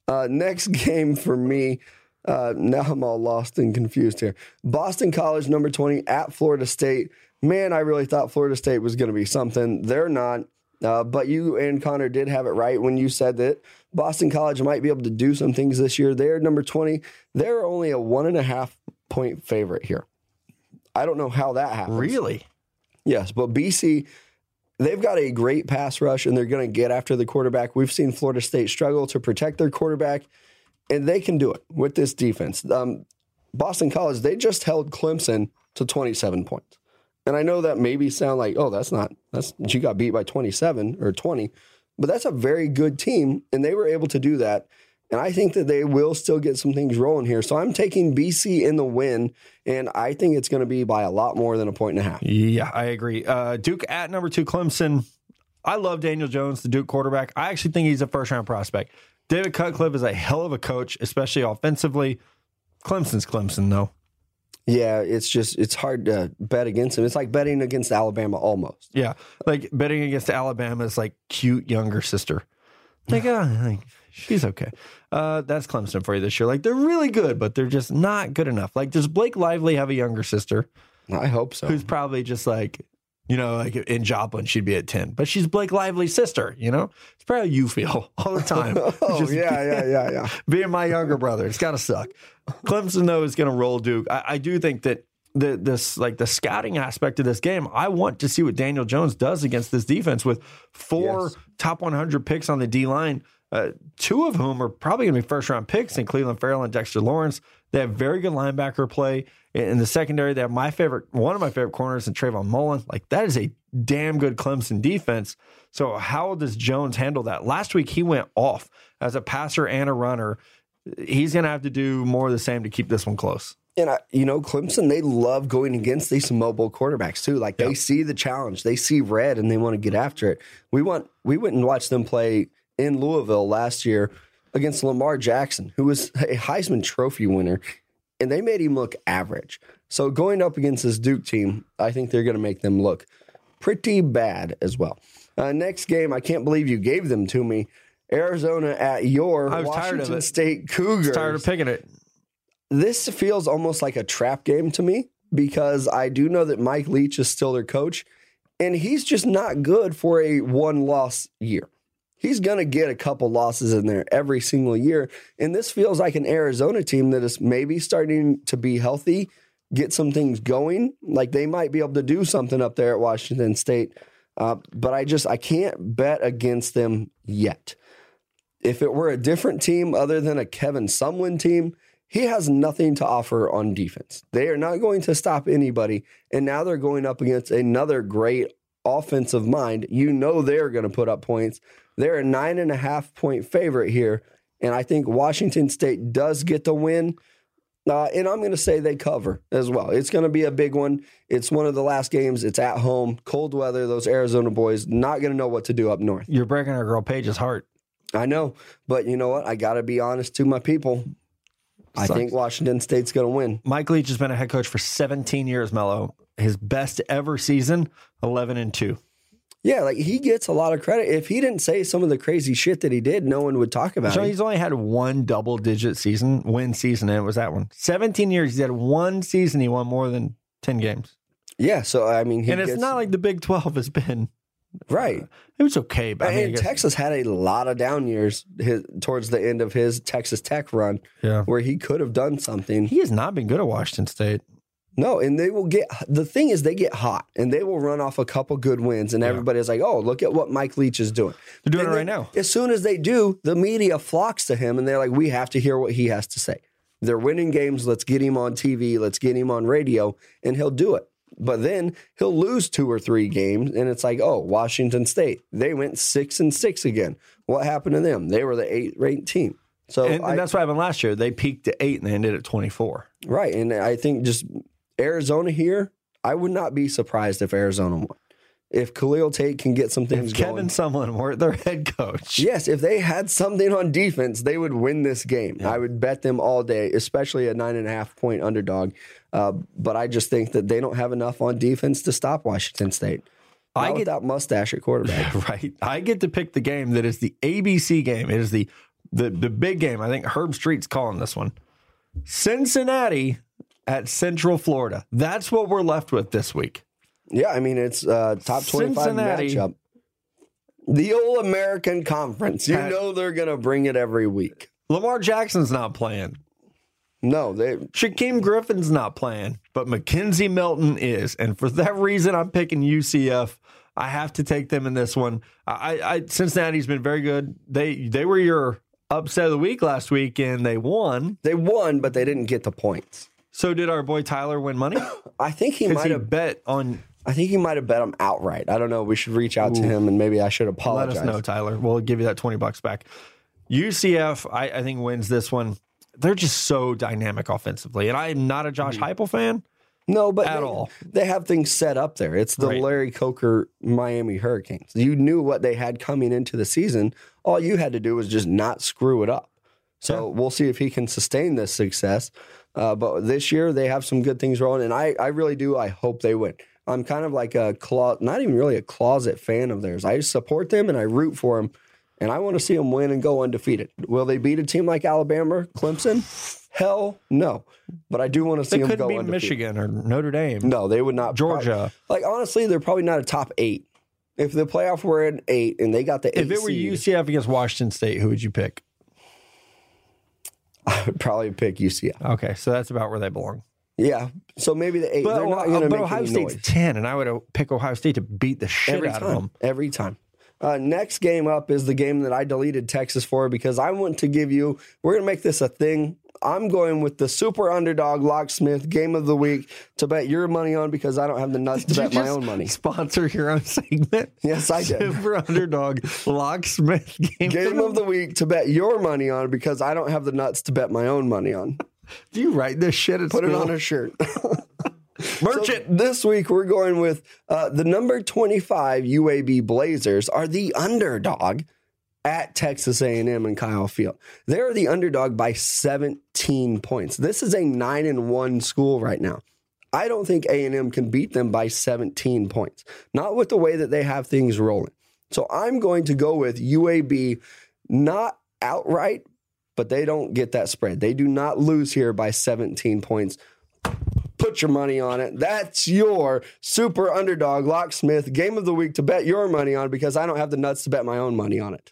Uh, next game for me. Uh, now I'm all lost and confused here. Boston College, number 20 at Florida State. Man, I really thought Florida State was going to be something. They're not. Uh, but you and Connor did have it right when you said that Boston College might be able to do some things this year. They're number 20. They're only a one and a half point favorite here. I don't know how that happens. Really? Yes, but BC, they've got a great pass rush and they're going to get after the quarterback. We've seen Florida State struggle to protect their quarterback, and they can do it with this defense. Um, Boston College, they just held Clemson to 27 points. And I know that maybe sound like, oh, that's not, that's, you got beat by 27 or 20, but that's a very good team, and they were able to do that. And I think that they will still get some things rolling here. So I'm taking BC in the win, and I think it's going to be by a lot more than a point and a half. Yeah, I agree. Uh, Duke at number two, Clemson. I love Daniel Jones, the Duke quarterback. I actually think he's a first round prospect. David Cutcliffe is a hell of a coach, especially offensively. Clemson's Clemson, though. Yeah, it's just it's hard to bet against him. It's like betting against Alabama almost. Yeah, like betting against Alabama's like cute younger sister. Like, uh, like she's okay. Uh, that's Clemson for you this year. Like they're really good, but they're just not good enough. Like, does Blake Lively have a younger sister I hope so. who's probably just like, you know, like in Joplin, she'd be at ten, but she's Blake Lively's sister. You know, it's probably how you feel all the time. oh Just yeah, yeah, yeah, yeah. being my younger brother. It's got to suck. Clemson though is going to roll Duke. I, I do think that the this like the scouting aspect of this game. I want to see what Daniel Jones does against this defense with four Yes. top 100 picks on the D line. Uh, two of whom are probably going to be first round picks in Clelin Ferrell and Dexter Lawrence. They have very good linebacker play in the secondary. They have my favorite, one of my favorite corners in Trayvon Mullen. Like that is a damn good Clemson defense. So how does Jones handle that? Last week he went off as a passer and a runner. He's going to have to do more of the same to keep this one close. And I, you know, Clemson they love going against these mobile quarterbacks too. Like they see the challenge, they see red, and they want to get after it. We want we went and watched them play in Louisville last year against Lamar Jackson, who was a Heisman Trophy winner, and they made him look average. So going up against this Duke team, I think they're going to make them look pretty bad as well. Uh, next game, I can't believe you gave them to me. Arizona at your I was tired of Washington. State Cougars Tired of picking it. this feels almost like a trap game to me because I do know that Mike Leach is still their coach, and he's just not good for a one loss year. He's going to get a couple losses in there every single year. And this feels like an Arizona team that is maybe starting to be healthy, get some things going. Like they might be able to do something up there at Washington State. Uh, but I just, I can't bet against them yet. If it were a different team other than a Kevin Sumlin team, he has nothing to offer on defense. They are not going to stop anybody. And now they're going up against another great offensive mind. You know they're going to put up points. They're a nine and a half point favorite here. And I think Washington State does get the win. Uh, and I'm going to say they cover as well. It's going to be a big one. It's one of the last games. It's at home, cold weather. Those Arizona boys not going to know what to do up north. You're breaking our girl Paige's heart. I know, but you know what? I got to be honest to my people. I think Washington State's going to win. Mike Leach has been a head coach for 17 years, Mello. His best ever season, 11 and 2. Yeah, like he gets a lot of credit. If he didn't say some of the crazy shit that he did, no one would talk about So it. he's only had one double digit season, win season, and it was that one. 17 years, he's had one season, he won more than 10 games. Yeah, so I mean, he and it's gets, not like the Big 12 has been, uh, right. it was okay. But I mean, and guess- Texas had a lot of down years his, towards the end of his Texas Tech run, yeah. where he could have done something. He has not been good at Washington State. No, and they will get the thing is they get hot and they will run off a couple good wins, and everybody's like, "Oh, look at what Mike Leach is doing." They're doing And it right then now. As soon as they do, the media flocks to him, and they're like, "We have to hear what he has to say." They're winning games. Let's get him on TV. Let's get him on radio, and he'll do it. But then he'll lose two or three games, and it's like, "Oh, Washington State, they went six and six again. What happened to them? They were the eighth ranked team." So And, I- and that's what happened last year. They peaked at eight and they ended at 24. Right. And I think just Arizona here, I would not be surprised if Arizona won. If Khalil Tate can get some things If Kevin going. Sumlin weren't their head coach, Yes, if they had something on defense, they would win this game. I would bet them all day, especially a nine and a half point underdog. Uh, but I just think that they don't have enough on defense to stop Washington State. Not I get- without mustache at quarterback. right? I get to pick the game that is the ABC game. It is the the the big game. I think Herbstreit's calling this one. Cincinnati at Central Florida. That's what we're left with this week. yeah, I mean it's uh, top twenty five Cincinnati. matchup. The old American Conference. You know they're gonna bring it every week. Lamar Jackson's not playing. No, they Shaquem Griffin's not playing, but McKenzie Milton is. And for that reason, I'm picking UCF. I have to take them in this one. I, I Cincinnati's been very good. They they were your upset of the week last week and they won. they won, but they didn't get the points. So did our boy Tyler win money? I think he might have. bet on I think he might have bet him outright. I don't know. We should reach out to him and maybe I should apologize. Let us know, Tyler. We'll give you that 20 bucks back. UCF, I, I think, wins this one. They're just so dynamic offensively. And I am not a Josh mm-hmm. Heupel fan. No, but At they, all. they have things set up there. It's the Right. Larry Coker Miami Hurricanes. You knew what they had coming into the season. All you had to do was just not screw it up. So we'll see if he can sustain this success. Uh, but this year they have some good things rolling, and I, I really do. I hope they win. I'm kind of like a clo- not even really a closet fan of theirs. I support them and I root for them, and I want to see them win and go undefeated. Will they beat a team like Alabama, Clemson? Hell no. But I do want to see They them go beat undefeated. Michigan or Notre Dame. No, they would not. Georgia. Like honestly, they're probably not a top eight. If the playoff were an eight and they got the eight, If it were seed, UCF against Washington State, who would you pick? I would probably pick UCF. Okay, so that's about where they belong. Yeah, so maybe the eight. But, they're not going but Ohio State's noise 10, and I would uh, pick Ohio State to beat the shit every out of them. Every time. Uh, next game up is the game that I deleted Texas for because I want to give you. We're going to make this a thing. I'm going with the super underdog locksmith game of the week to bet your money on because I don't have the nuts to bet my own money. Sponsor your own segment. Yes, I did. Super underdog locksmith game. Game of the week to bet your money on because I don't have the nuts to bet my own money on. Do you write this shit Put it on a shirt. merchant. So this week we're going with uh, the number 25 UAB Blazers are the underdog at Texas A&M and Kyle Field. They're the underdog by 17 points. This is a 9 and 1 school right now. I don't think A&M can beat them by 17 points. Not with the way that they have things rolling. So I'm going to go with UAB not outright, but they don't get that spread. They do not lose here by 17 points put your money on it. That's your super underdog locksmith game of the week to bet your money on because I don't have the nuts to bet my own money on it.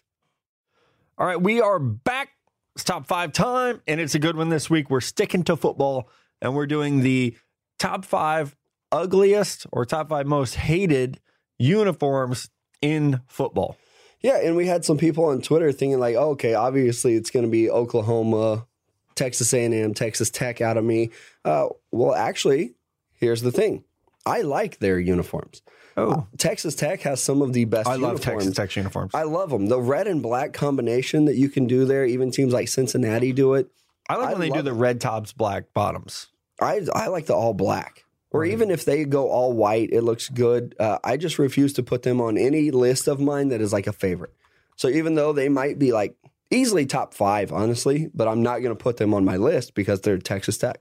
All right, we are back. It's top five time, and it's a good one this week. We're sticking to football, and we're doing the top five ugliest or top five most hated uniforms in football. Yeah, and we had some people on Twitter thinking like, oh, okay, obviously it's going to be Oklahoma, Texas A&M, Texas Tech out of me. Uh, well, actually, here's the thing. I like their uniforms. Oh, Texas Tech has some of the best I love uniforms. Texas Tech uniforms. I love them. The red and black combination that you can do there, even teams like Cincinnati do it. I like I when they do the red tops, black bottoms. I I like the all black. Or even if they go all white, it looks good. Uh, I just refuse to put them on any list of mine that is like a favorite. So even though they might be like easily top five, honestly, but I'm not going to put them on my list because they're Texas Tech.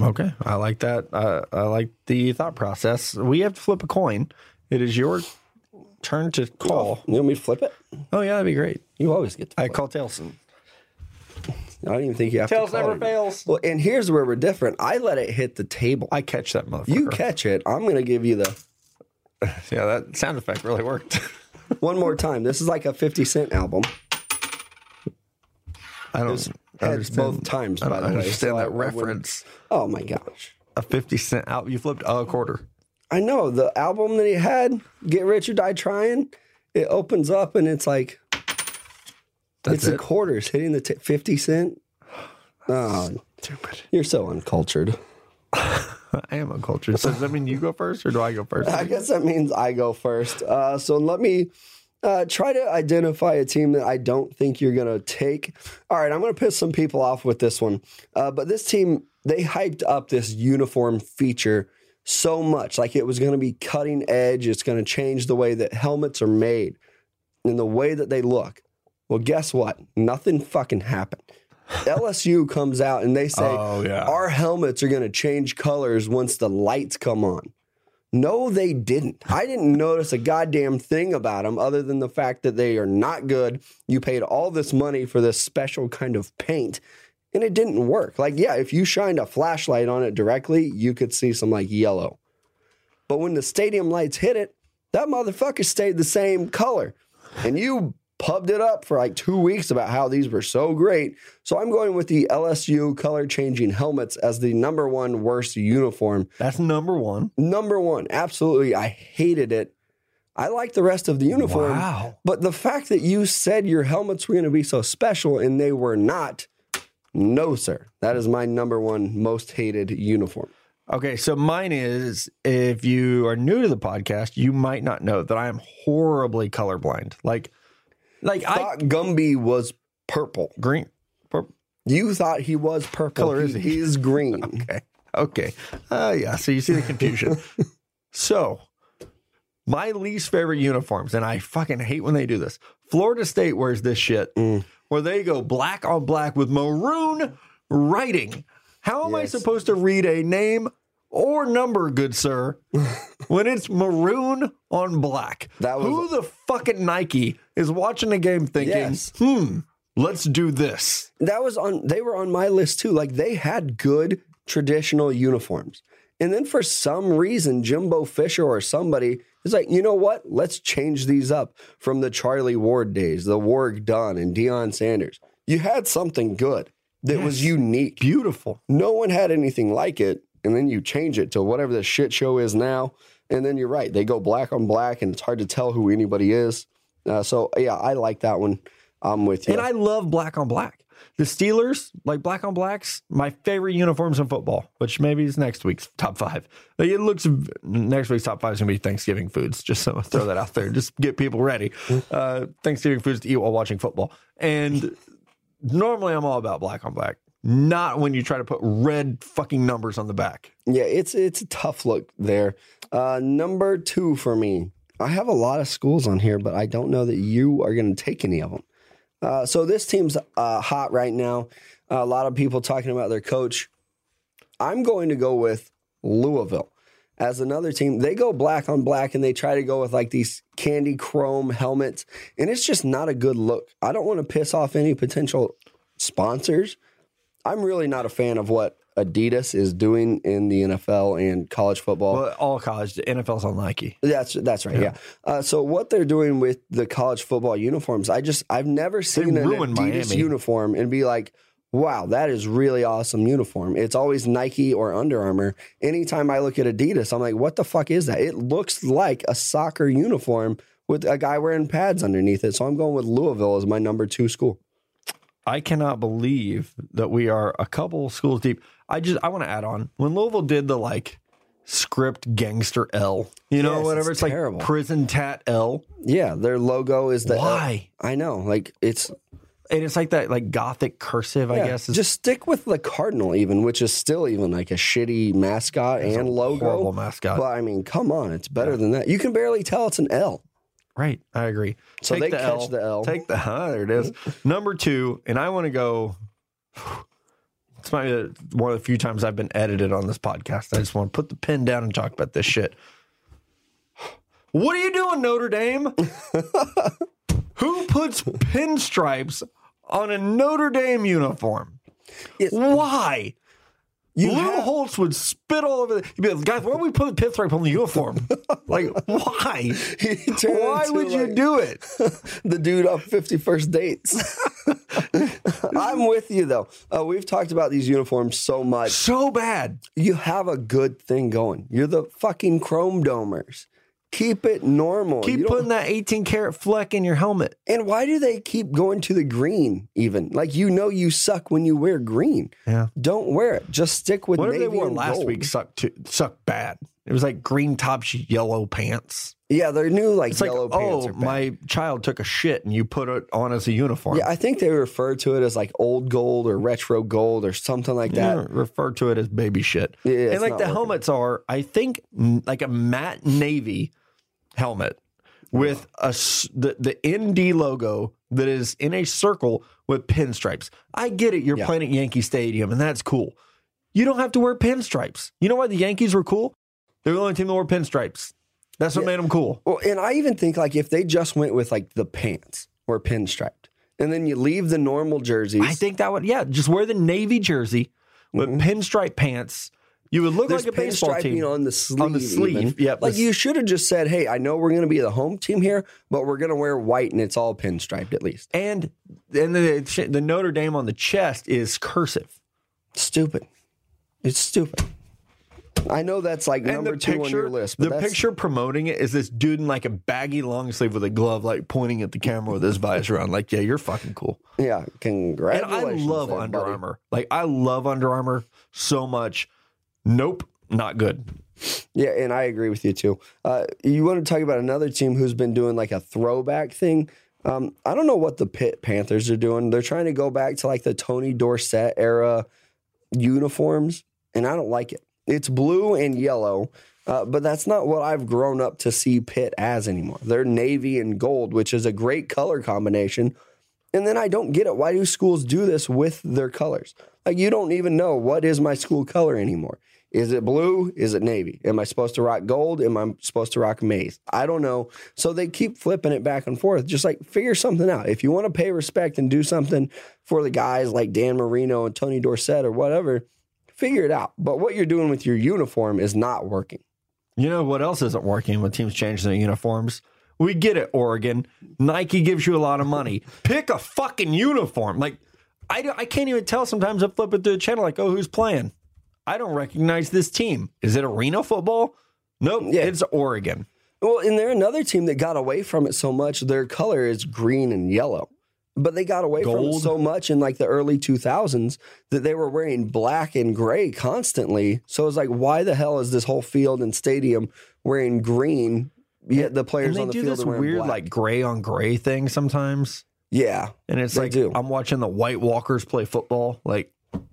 Okay, I like that. Uh, I like the thought process. We have to flip a coin. It is your turn to call. You want me to flip it? Oh yeah, that'd be great. You always get to I flip. call Tailson. I don't even think you have Tails to call never it. fails. Well, and here's where we're different. I let it hit the table. I catch that motherfucker. You catch it. I'm going to give you the yeah, that sound effect really worked. one more time. This is like a 50 Cent album. I don't Heads both times, I by the way. understand so I- that I wouldn't- reference. Oh my gosh. A fifty cent out. You flipped a quarter. I know the album that he had, Get Rich or Die Trying. It opens up and it's like That's it's the it. quarters hitting the t- 50 Cent. Oh, Stupid. you're so uncultured. I am uncultured. So does that mean you go first, or do I go first? I guess that means I go first. Uh, so let me uh, try to identify a team that I don't think you're going to take. All right, I'm going to piss some people off with this one. Uh, but this team, they hyped up this uniform feature so much. Like it was going to be cutting edge, it's going to change the way that helmets are made and the way that they look. Well, guess what? Nothing fucking happened. LSU comes out and they say, Oh, yeah. Our helmets are going to change colors once the lights come on. No, they didn't. I didn't notice a goddamn thing about them other than the fact that they are not good. You paid all this money for this special kind of paint and it didn't work. Like, yeah, if you shined a flashlight on it directly, you could see some like yellow. But when the stadium lights hit it, that motherfucker stayed the same color. And you pubbed it up for like two weeks about how these were so great. So I'm going with the LSU color changing helmets as the number one worst uniform. That's number one. Number one, absolutely. I hated it. I like the rest of the uniform. Wow. But the fact that you said your helmets were going to be so special and they were not, no, sir. That is my number one most hated uniform. Okay, so mine is if you are new to the podcast, you might not know that I am horribly colorblind. Like, like I Thought Gumby was purple. green. pur- You thought he was purple. Color is he? He's green. Okay, okay, uh, yeah. So you see the confusion. so my least favorite uniforms, and I fucking hate when they do this. Florida State wears this shit Mm. where they go black on black with maroon writing. How am I supposed to read a name or number, good sir, when it's maroon on black? That was- Who the fucking Nike is watching the game thinking, Yes. hmm, let's do this? that was on they were on my list too like they had good traditional uniforms and then for some reason jimbo fisher or somebody is like you know what let's change these up from the charlie ward days the warrick dunn and Deion sanders you had something good that was unique Beautiful. no one had anything like it and then you change it to whatever the shit show is now and then you're right they go black on black and it's hard to tell who anybody is uh, so yeah i like that one i'm with you And I love black on black. The Steelers, like black on blacks, my favorite uniforms in football, which maybe is next week's top five. Like it looks next week's top five is gonna be Thanksgiving foods. Just so throw that out there. Just get people ready. Uh, Thanksgiving foods to eat while watching football. And normally I'm all about black on black. Not when you try to put red fucking numbers on the back. Yeah, it's it's a tough look there. Uh, number two for me. I have a lot of schools on here, but I don't know that you are going to take any of them. Uh, so this team's uh, hot right now. a lot of people talking about their coach. I'm going to go with Louisville as another team. They go black on black and they try to go with like these candy chrome helmets, and it's just not a good look. I don't want to piss off any potential sponsors. I'm really not a fan of what Adidas is doing in the NFL and college football. Well, all college, the NFL's on Nike. That's that's right. Yeah. Uh, so what they're doing with the college football uniforms, I just I've never seen an Adidas Miami. uniform and be like, wow, that is really awesome uniform. It's always Nike or Under Armour. Anytime I look at Adidas, I'm like, what the fuck is that? It looks like a soccer uniform with a guy wearing pads underneath it. So I'm going with Louisville as my number two school. I cannot believe that we are a couple schools deep. I just I want to add on when Louisville did the like script gangster L, you know, Yes, whatever. it's It's, like prison tat L, Yeah, their logo is the Why? I know, like it's and it's like that like gothic cursive. I guess just stick with the cardinal, even which is still even like a shitty mascot and logo. horrible mascot. But I mean, come on, it's better than that. You can barely tell it's an L. right. I agree. So Take they the catch L, the L. Take the huh, there it is. Number two, and I want to go. It's might be one of the few times I've been edited on this podcast. I just want to put the pen down and talk about this shit. What are you doing, Notre Dame? Who puts pinstripes on a Notre Dame uniform? Yes. Why? You Lou have- Holtz would spit all over the. Like, guys, why don't we put pinstripe on the uniform? like, why? Why would you do it? the dude off 51st dates. I'm with you though. Uh, we've talked about these uniforms so much. So bad. You have a good thing going. You're the fucking chrome domers. Keep it normal. Keep putting that 18 karat fleck in your helmet. and why do they keep going to the green? Even like you know you suck when you wear green. Yeah. Don't wear it. Just stick with what navy they wore last gold. week sucked too, sucked bad. It was like green tops, yellow pants. Yeah, their new like It's like, yellow pants oh, my child took a shit and you put it on as a uniform. Yeah, I think they refer to it as like old gold or retro gold or something like that. Yeah, refer to it as baby shit. Yeah, and like the working. helmets are, I think, like a matte navy helmet oh, with a the the ND logo that is in a circle with pinstripes. I get it. You're Yeah. playing at Yankee Stadium, and that's cool. You don't have to wear pinstripes. You know why the Yankees were cool? They're the only team that wore pinstripes. That's what made them cool. Well, and I even think like if they just went with like the pants were pinstriped, and then you leave the normal jerseys. I think that would, yeah, just wear the navy jersey with mm-hmm. pinstripe pants. You would look there's like a baseball team. on the sleeve. On the sleeve, yep, Like you should have just said, "Hey, I know we're going to be the home team here, but we're going to wear white and it's all pinstriped at least." and and the the Notre Dame on the chest is cursive. Stupid. It's stupid. I know that's like And number two picture, on your list. But the picture promoting it is this dude in like a baggy long sleeve with a glove, like pointing at the camera with his visor on. Like, yeah, you're fucking cool. yeah, congratulations. And. I love Under. Armour. Like, I love Under Armour so much. Nope, not good. Yeah, and I agree with you too. Uh, you want to talk about another team who's been doing like a throwback thing? Um, I don't know what the Pitt Panthers are doing. They're trying to go back to like the Tony Dorsett era uniforms, and I don't like it. It's blue and yellow, uh, but that's not what I've grown up to see Pitt as anymore. They're navy and gold, which is a great color combination. And then I don't get it. Why do schools do this with their colors? Like you don't even know what is my school color anymore. Is it blue? Is it navy? Am I supposed to rock gold? Am I supposed to rock maize? I don't know. So they keep flipping it back and forth. Just like figure something out. If you want to pay respect and do something for the guys like Dan Marino and Tony Dorsett or whatever, figure it out. But what you're doing with your uniform is not working. You know what else isn't working when teams change their uniforms? We get it, Oregon. Nike gives you a lot of money. Pick a fucking uniform. Like, I, I can't even tell sometimes I flip it through the channel, like, oh, who's playing? I don't recognize this team. Is it arena football? Nope, Yeah. it's Oregon. Well, and they're another team that got away from it so much. Their color is green and yellow. But they got away from it so much in like the early 2000s that they were wearing black and gray constantly. So it's like, why the hell is this whole field and stadium wearing green? Yet the And players they on the do field this are wearing weird, black. like, gray on gray thing sometimes. yeah, And it's like, do. I'm watching the White Walkers play football. Like,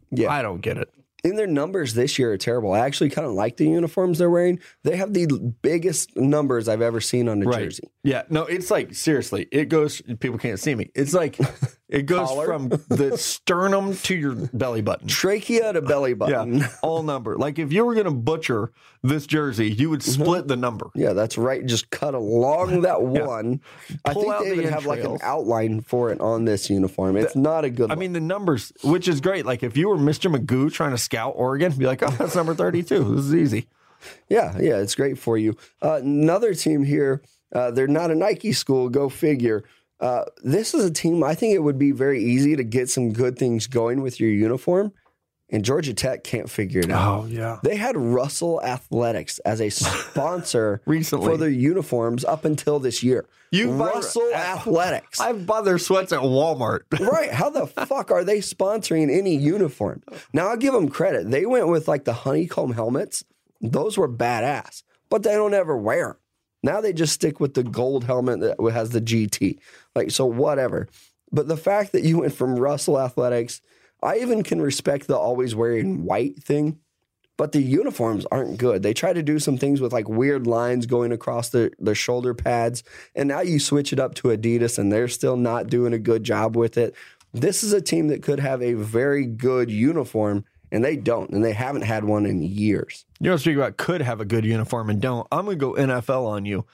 Yeah. I don't get it. And their numbers this year are terrible. I actually kind of like the uniforms they're wearing. They have the biggest numbers I've ever seen on a Right. jersey. Yeah, no, it's like seriously, it goes. People can't see me. It's like it goes Collar? from the sternum to your belly button. Trachea to belly button. Yeah, all number. Like if you were gonna butcher this jersey, you would split the number. Yeah, that's right. Just cut along that one. I think they the even have like an outline for it on this uniform. It's not a good. I mean the numbers, which is great. Like if you were Mr. Magoo trying to scout Oregon, be like, oh, that's number thirty-two. This is easy. yeah, yeah, it's great for you. Uh, another team here. Uh, they're not a Nike school. Go figure. Uh, this is a team. I think it would be very easy to get some good things going with your uniform, and Georgia Tech can't figure it out. Oh yeah. They had Russell Athletics as a sponsor Recently. for their uniforms up until this year. You Russell Athletics. I've bought their sweats at Walmart. right. How the fuck are they sponsoring any uniform? Now I'll give them credit. They went with like the honeycomb helmets. Those were badass, but they don't ever wear them. Now they just stick with the gold helmet that has the GT. Like, so whatever. But the fact that you went from Russell Athletics, I even can respect the always wearing white thing, but the uniforms aren't good. They try to do some things with like weird lines going across their, their shoulder pads. And now you switch it up to Adidas and they're still not doing a good job with it. This is a team that could have a very good uniform, and they don't. And they haven't had one in years. You know, speaking about could have a good uniform and don't. I'm going to go NFL on you.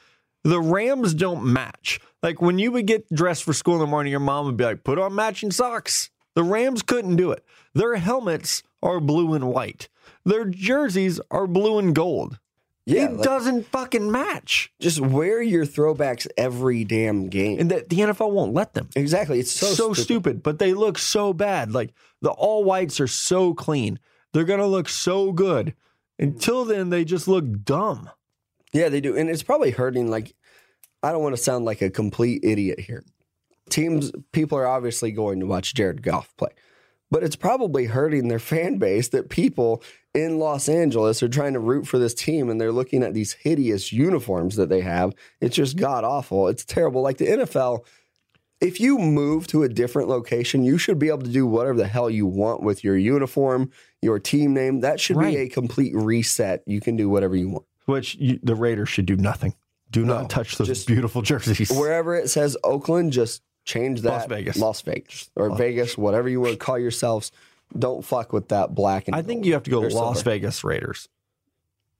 The Rams don't match. Like when you would get dressed for school in the morning, your mom would be like, put on matching socks. The Rams couldn't do it. Their helmets are blue and white, their jerseys are blue and gold. Yeah, it like, doesn't fucking match. just wear your throwbacks every damn game. And the, the NFL won't let them. exactly. It's so, So, stupid. stupid. but they look so bad. Like the all whites are so clean. They're going to look so good. Until then, they just look dumb. Yeah, they do. And it's probably hurting. Like, I don't want to sound like a complete idiot here. Teams, people are obviously going to watch Jared Goff play, but it's probably hurting their fan base that people in Los Angeles are trying to root for this team and they're looking at these hideous uniforms that they have. It's just god awful. It's terrible. Like the NFL, if you move to a different location, you should be able to do whatever the hell you want with your uniform, your team name. That should Right. be a complete reset. You can do whatever you want. Which you, the Raiders should do nothing. Do No, not touch those just- beautiful jerseys. wherever it says Oakland, just change that. Las Vegas. Las Vegas or Vegas, whatever you want to call yourselves. Don't fuck with that black and. I think you have to go Las silver. Vegas Raiders.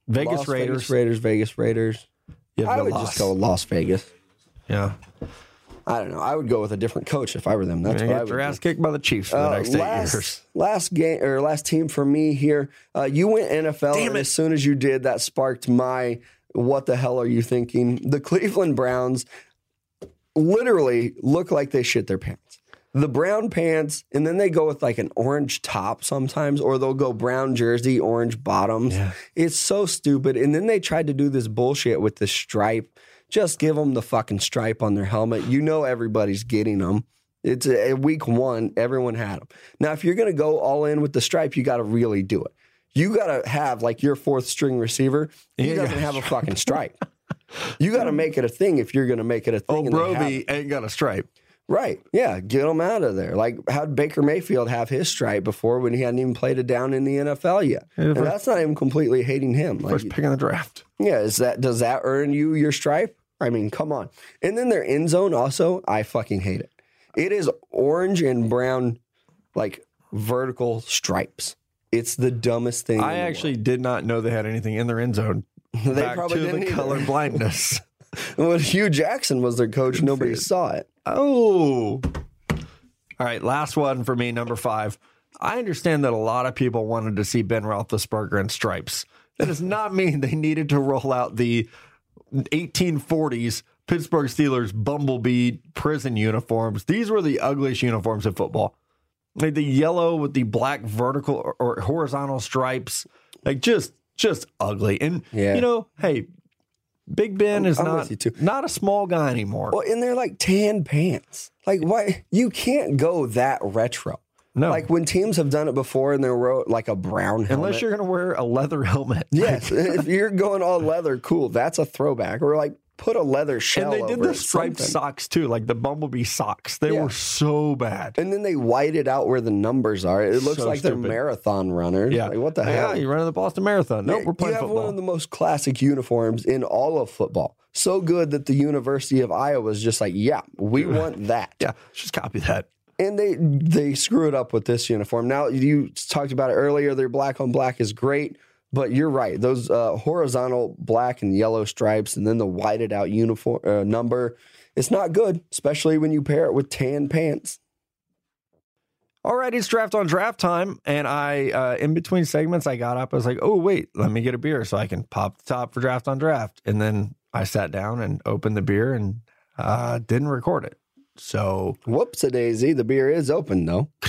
Vegas Las Raiders. Vegas Raiders, Vegas Raiders. You have I would Las. just go Las Vegas. Yeah. I don't know. I would go with a different coach if I were them. That's what I would your do. ass kicked by the Chiefs for the Uh, next eight last, years. last game or last team for me here. Uh, you went NFL, Damn and it. as soon as you did, that sparked my "What the hell are you thinking?" The Cleveland Browns literally look like they shit their pants. The brown pants, and then they go with like an orange top sometimes, or they'll go brown jersey, orange bottoms. Yeah. It's so stupid. And then they tried to do this bullshit with the stripe. Just give them the fucking stripe on their helmet. You know everybody's getting them. It's a, week one, everyone had them. Now, if you're going to go all in with the stripe, you got to really do it. You got to have like your fourth string receiver. He Yeah, doesn't have a fucking stripe. you got to make it a thing if you're going to make it a oh, thing. Oh, and they Broby ain't got a stripe. Right. Yeah. Get him out of there. Like, how'd Baker Mayfield have his stripe before when he hadn't even played it down in the NFL yet? Yeah, and first- that's not even completely hating him. Like, First pick in the draft. yeah, is that does that earn you your stripe? I mean, come on. And then their end zone also, I fucking hate it. It is orange and brown, like vertical stripes. It's the dumbest thing. I actually did not know they had anything in their end zone. they Back probably to didn't the either. color blindness. when Hue Jackson was their coach, nobody saw it. Oh. All right, last one for me, number five. I understand that a lot of people wanted to see Ben Roethlisberger in stripes. That does not mean they needed to roll out the 1840s Pittsburgh Steelers bumblebee prison uniforms. These were the ugliest uniforms in football. Like the yellow with the black vertical or, or horizontal stripes, like just just ugly. And Yeah. you know, hey, Big Ben is I'm not not a small guy anymore. Well, and they're like tan pants. Like, why? You can't go that retro. No, Like when teams have done it before and they wrote like a brown helmet. unless you're going to wear a leather helmet. Yes, if you're going all leather, cool. That's a throwback. Or like put a leather shell. and they did the striped something. socks too, like the bumblebee socks. They Yeah. were so bad. And then they whited out where the numbers are. It looks So like stupid. they're marathon runners. Yeah, Like, what the Yeah, hell? Yeah, you running the Boston Marathon? Nope, we're playing you have football. one of the most classic uniforms in all of football. So good that the University of Iowa is just like, yeah, we want that. yeah, just copy that. And they they screw it up with this uniform. Now you talked about it earlier. Their black on black is great, but you're right. Those uh, horizontal black and yellow stripes, and then the whited out uniform uh, number, it's not good, especially when you pair it with tan pants. All right, it's draft on draft time, and I uh, in between segments I got up. I was like, oh wait, let me get a beer so I can pop the top for draft on draft, and then I sat down and opened the beer and uh, didn't record it. So Whoops a daisy. The beer is open though.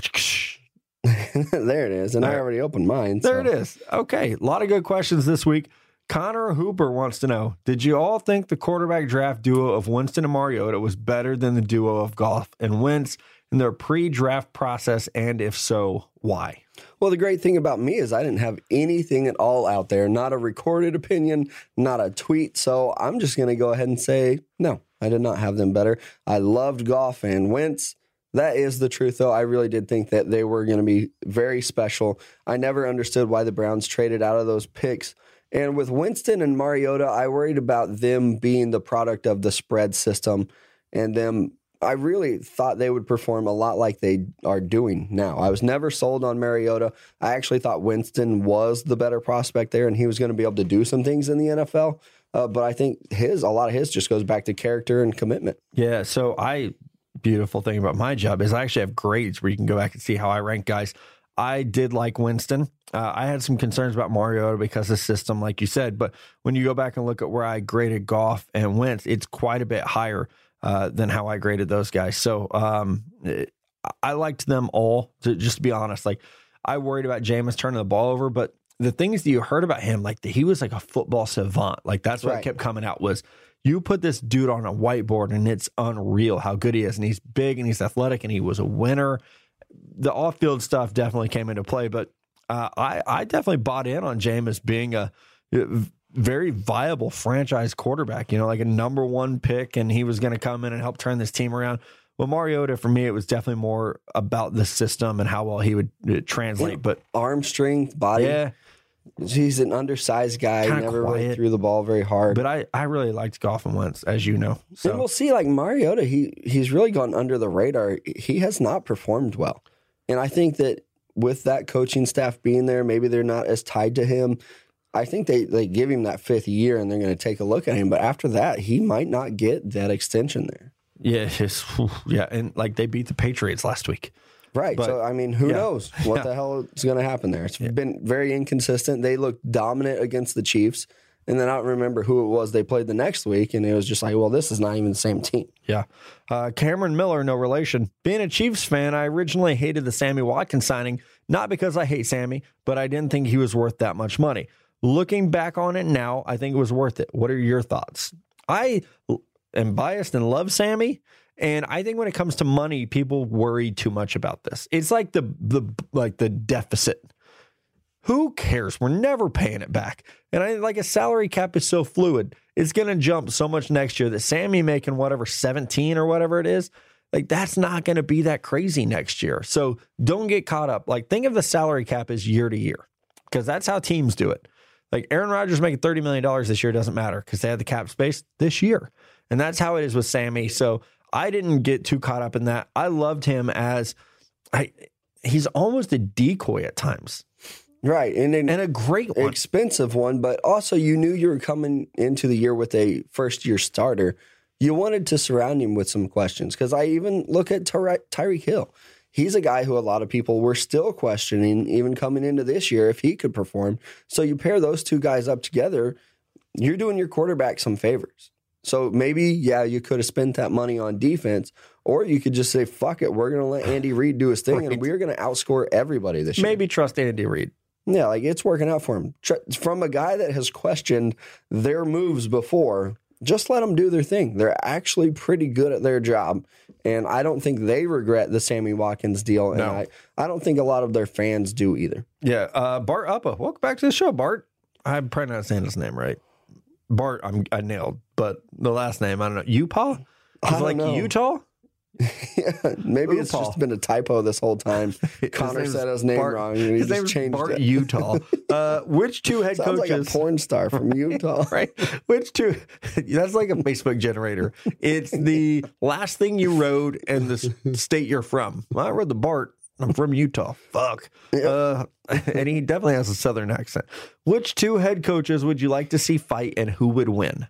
there it is, and I already opened mine. There so- it is. Okay. A lot of good questions this week. Connor Hooper wants to know Did you all think the quarterback draft duo of Winston and Mariota was better than the duo of Goff and Wentz in their pre draft process? And if so, why? Well, the great thing about me is I didn't have anything at all out there, not a recorded opinion, not a tweet. So I'm just going to go ahead and say, no, I did not have them better. I loved Goff and Wentz. That is the truth, though. I really did think that they were going to be very special. I never understood why the Browns traded out of those picks. And with Winston and Mariota, I worried about them being the product of the spread system and them. I really thought they would perform a lot like they are doing now. I was never sold on Mariota. I actually thought Winston was the better prospect there and he was going to be able to do some things in the NFL. Uh, but I think his a lot of his just goes back to character and commitment. Yeah. So I beautiful thing about my job is I actually have grades where you can go back and see how I rank guys. I did like Winston. Uh, I had some concerns about Mariota because the system, like you said. But when you go back and look at where I graded Goff and Wentz, it's quite a bit higher uh, than how I graded those guys. So um, I liked them all. To just to be honest, like I worried about Jameis turning the ball over, but the things that you heard about him, like the, he was like a football savant. Like that's what Right. kept coming out was you put this dude on a whiteboard and it's unreal how good he is. And he's big and he's athletic and he was a winner. The off field stuff definitely came into play, but uh, I, I definitely bought in on Jameis being a very viable franchise quarterback, you know, like a number one pick, and he was going to come in and help turn this team around. Well, Mariota, for me, it was definitely more about the system and how well he would uh, translate. But Arm strength, body. yeah, He's an undersized guy. Kinda never really threw the ball very hard. but I, I really liked Goff and Wentz, as you know. and So we'll see. Like Mariota, he he's really gone under the radar. He has not performed well, and I think that with that coaching staff being there, maybe they're not as tied to him. I think they they give him that fifth year, and they're going to take a look at him. But after that, he might not get that extension there. Yeah, yeah, and like they beat the Patriots last week. Right. But- so I mean, who yeah. knows what Yeah. the hell is going to happen there? It's been very inconsistent. They looked dominant against the Chiefs, and then I don't remember who it was they played the next week, and it was just like, well, this is not even the same team. Yeah. Uh, Cameron Miller, no relation. Being a Chiefs fan, I originally hated the Sammy Watkins signing, not because I hate Sammy, but I didn't think he was worth that much money. Looking back on it now, I think it was worth it. What are your thoughts? I am biased and love Sammy. And I think when it comes to money, people worry too much about this. It's like the the like the deficit. Who cares? We're never paying it back. And I like a salary cap is so fluid. It's going to jump so much next year that Sammy making whatever 17 or whatever it is, like that's not going to be that crazy next year. So don't get caught up. Like think of the salary cap as year to year because that's how teams do it. Like Aaron Rodgers making $30 million this year doesn't matter because they had the cap space this year. And that's how it is with Sammy. So I didn't get too caught up in that. I loved him as I, he's almost a decoy at times Right. And then and a great one. expensive one, but also you knew you were coming into the year with a first year starter. You wanted to surround him with some questions because I even look at Tyre- Tyreek Hill. He's a guy who a lot of people were still questioning, even coming into this year, if he could perform. So you pair those two guys up together, you're doing your quarterback some favors. So maybe, yeah, you could have spent that money on defense, or you could just say, fuck it, we're going to let Andy Reid do his thing, Right. and we're going to outscore everybody this year. Maybe trust Andy Reid. Yeah, like it's working out for him. From a guy that has questioned their moves before, just let them do their thing. They're actually pretty good at their job. And I don't think they regret the Sammy Watkins deal. And No. I, I don't think a lot of their fans do either. Yeah. Uh, Bart Uppa. Welcome back to the show, Bart. I'm probably not saying his name right. Bart, I'm, I nailed, but the last name, I don't know. Utah? I Is like know. Utah? yeah, maybe it's Paul. just been a typo this whole time. Connor said his name Bart- wrong. And he His just changed Bart it. Utah. Uh, which two head Sounds like a coaches? porn star from Utah. right? Which two? That's like a Facebook generator. It's the last thing you wrote and the state you're from. Well, I wrote the Bart. I'm from Utah. Fuck. Uh, and he definitely has a southern accent. Which two head coaches would you like to see fight and who would win?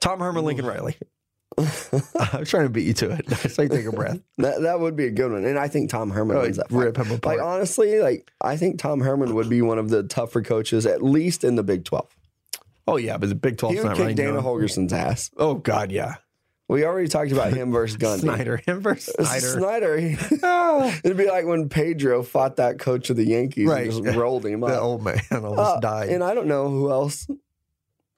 Tom Herman, Lincoln Riley. I'm trying to beat you to it. So you take a breath. That that would be a good one, and I think Tom Herman Oh, wins that. Fight. rip him apart. Like honestly, like I think Tom Herman would be one of the tougher coaches, at least in the Big Twelve. Oh yeah, but the Big 12's He would not kick really Dana known. Holgorsen's ass. Oh god, yeah. We already talked about him versus Gundy. Snyder, him versus Snyder. Snyder. Ah, It'd be like when Pedro fought that coach of the Yankees Right. and just rolled him up. old man almost Uh, died. And I don't know who else.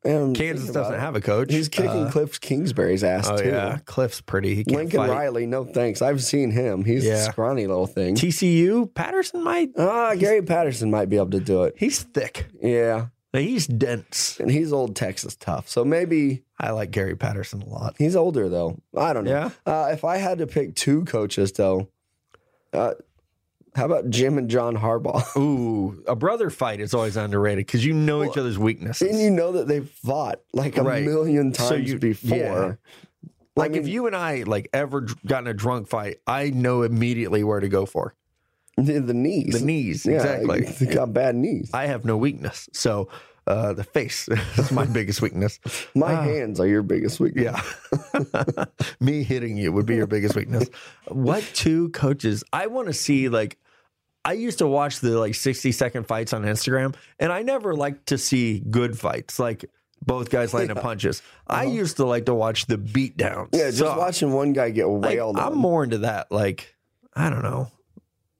And Kansas doesn't have a coach. He's kicking Uh, Cliff Kingsbury's ass Oh too. yeah, Cliff's pretty. Lincoln fight. Riley, no thanks. I've seen him. He's a scrawny little thing. TCU Patterson might. Ah, Gary Patterson might be able to do it. He's thick. Yeah. He's dense. And he's old Texas tough. So maybe I like Gary Patterson a lot. he's older though. I don't know. Yeah. Uh, if I had to pick two coaches though, uh, how about Jim and John Harbaugh? Ooh, a brother fight is always underrated because you know each other's weaknesses. and you know that they've fought like a Right. million times So you- before. yeah. like I mean- if you and I like ever dr- got in a drunk fight, I know immediately where to go for The, the knees. the knees. Yeah, exactly. They got bad knees. I have no weakness. So Uh, the face is my biggest weakness. My Ah. hands are your biggest weakness. Yeah. Me hitting you would be your biggest weakness. What two coaches? I want to see like I used to watch the like 60 second fights on Instagram and I never liked to see good fights like both guys landing punches. I used to like to watch the beatdowns. Yeah, just So, watching one guy get like, wailed I'm more into that like I don't know.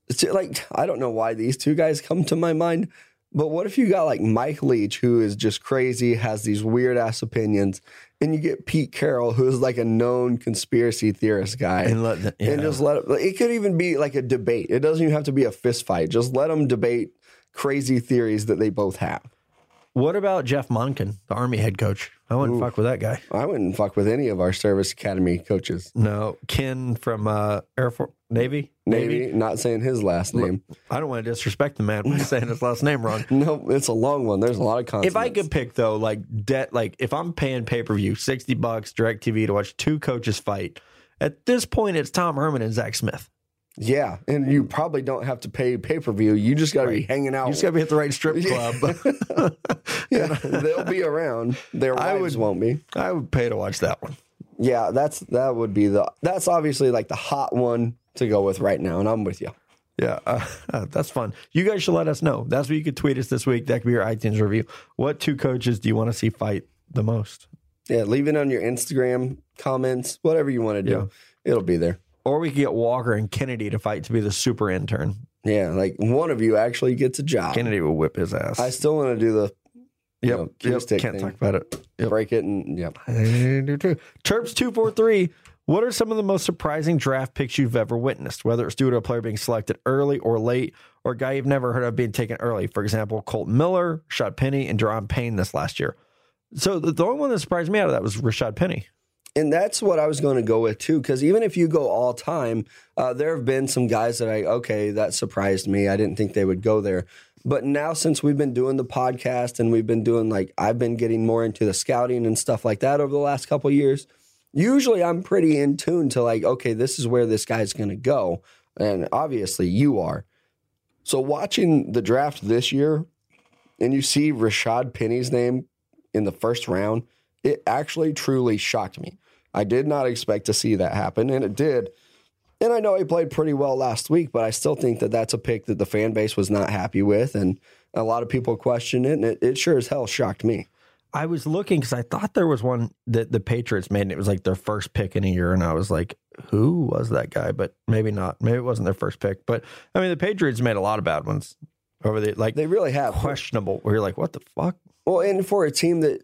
It's like I don't know why these two guys come to my mind, but what if you got like Mike Leach, who is just crazy, has these weird ass opinions, and you get Pete Carroll, who is like a known conspiracy theorist guy, And let the, yeah. and just let it. It could even be like a debate. It doesn't even have to be a fist fight. Just let them debate crazy theories that they both have. What about Jeff Monken, the army head coach? I wouldn't fuck with that guy. I wouldn't fuck with any of our service academy coaches. No, Ken from uh, Air Force Navy. Navy. not saying his last name. I don't want to disrespect the man by saying his last name wrong. No, it's a long one. There's a lot of consonants. If I could pick though, like debt, like if I'm paying pay per view, sixty bucks, direct TV to watch two coaches fight, at this point it's Tom Herman and Zach Smith. Yeah, and you probably don't have to pay pay per view. You just got to be hanging out. You just got to be at the right strip club. yeah, they'll be around. Their I would- won't be. I would pay to watch that one. Yeah, that's that would be the. That's obviously like the hot one to go with right now, and I'm with you. Yeah, uh, uh, that's fun. You guys should let us know. That's what you could tweet us this week. That could be your iTunes review. What two coaches do you want to see fight the most? Yeah, leave it on your Instagram comments, whatever you want to do. It'll be there. Or we could get Walker and Kennedy to fight to be the super intern. Yeah, like one of you actually gets a job. Kennedy will whip his ass. I still want to do the yep, know, yep. stick Can't thing. talk about it. Yep. break it and yeah. I do too. Terps two four three. What are some of the most surprising draft picks you've ever witnessed? Whether it's due to a player being selected early or late, or a guy you've never heard of being taken early. For example, Colt Miller, Rashaad Penny, and Jerome Payne this last year. So the, the only one that surprised me out of that was Rashaad Penny. And that's what I was going to go with too, because even if you go all time, uh, there have been some guys that I okay that surprised me. I didn't think they would go there, but now since we've been doing the podcast and we've been doing like I've been getting more into the scouting and stuff like that over the last couple years. Usually, I'm pretty in tune to like okay, this is where this guy's going to go, and obviously you are. So watching the draft this year, and you see Rashaad Penny's name in the first round, it actually truly shocked me. I did not expect to see that happen, and it did. And I know he played pretty well last week, but I still think that that's a pick that the fan base was not happy with, and a lot of people questioned it, and it, it sure as hell shocked me. I was looking because I thought there was one that the Patriots made, and it was like their first pick in a year, and I was like, "Who was that guy?" But maybe not. Maybe it wasn't their first pick. But I mean, the Patriots made a lot of bad ones over the like They really have. questionable. Where you're like, "What the fuck?" Well, and for a team that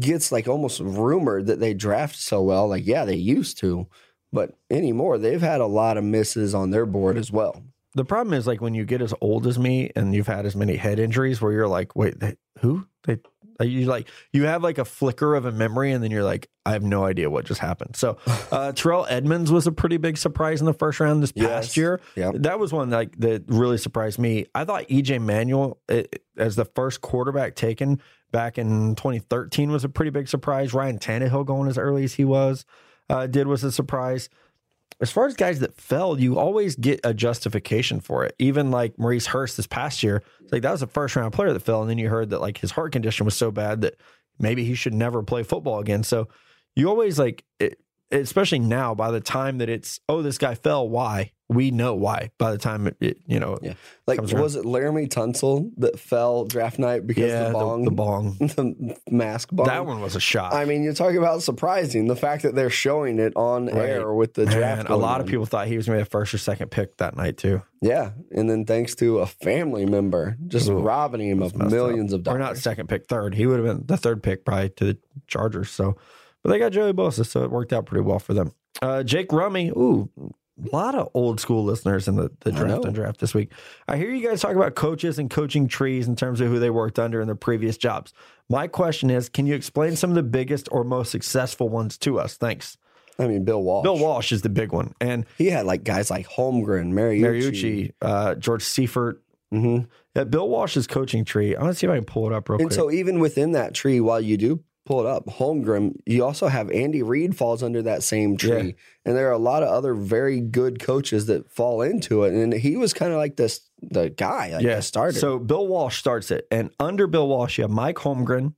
gets like almost rumored that they draft so well, like, yeah, they used to, but anymore, they've had a lot of misses on their board as well. The problem is like when you get as old as me and you've had as many head injuries, where you're like, "Wait, they, who?" They you like you have like a flicker of a memory, and then you're like, "I have no idea what just happened." So uh, Terrell Edmunds was a pretty big surprise in the first round this past Yes. year. Yep. That was one like that really surprised me. I thought EJ Manuel it, as the first quarterback taken back in 2013 was a pretty big surprise. Ryan Tannehill going as early as he was uh, did was a surprise. As far as guys that fell, you always get a justification for it. Even like Maurice Hurst this past year, like that was a first round player that fell, and then you heard that like his heart condition was so bad that maybe he should never play football again. So you always like, it, especially now, by the time that it's oh this guy fell, why we know why. By the time it, it you know, Yeah. Like, was it Laremy Tunsil that fell draft night because yeah, the bong, the, bong. the mask bong? That one was a shot. I mean, you're talking about surprising the fact that they're showing it on Right. air with the draft. Man, a lot of people thought he was going to be a first or second pick that night too. yeah, and then thanks to a family member just Ooh, robbing him of millions of dollars Or not second pick, third. He would have been the third pick probably to the Chargers. So, but they got Joey Bosa, so it worked out pretty well for them. Uh, Jake Rummy, ooh, a lot of old school listeners in the, the draft and draft this week. I hear you guys talk about coaches and coaching trees in terms of who they worked under in their previous jobs. My question is, can you explain some of the biggest or most successful ones to us? Thanks. I mean, Bill Walsh. Bill Walsh is the big one, and He had like guys like Holmgren, Mariucci. Mariucci, uh, George Seifert. hmm Yeah, Bill Walsh's coaching tree. I want to see if I can pull it up real And quick. And so, even within that tree, while you do pull it up, Holmgren, you also have Andy Reid falls under that same tree. Yeah. And there are a lot of other very good coaches that fall into it. And he was kind of like this the guy, like the starter. So Bill Walsh starts it, and under Bill Walsh, you have Mike Holmgren,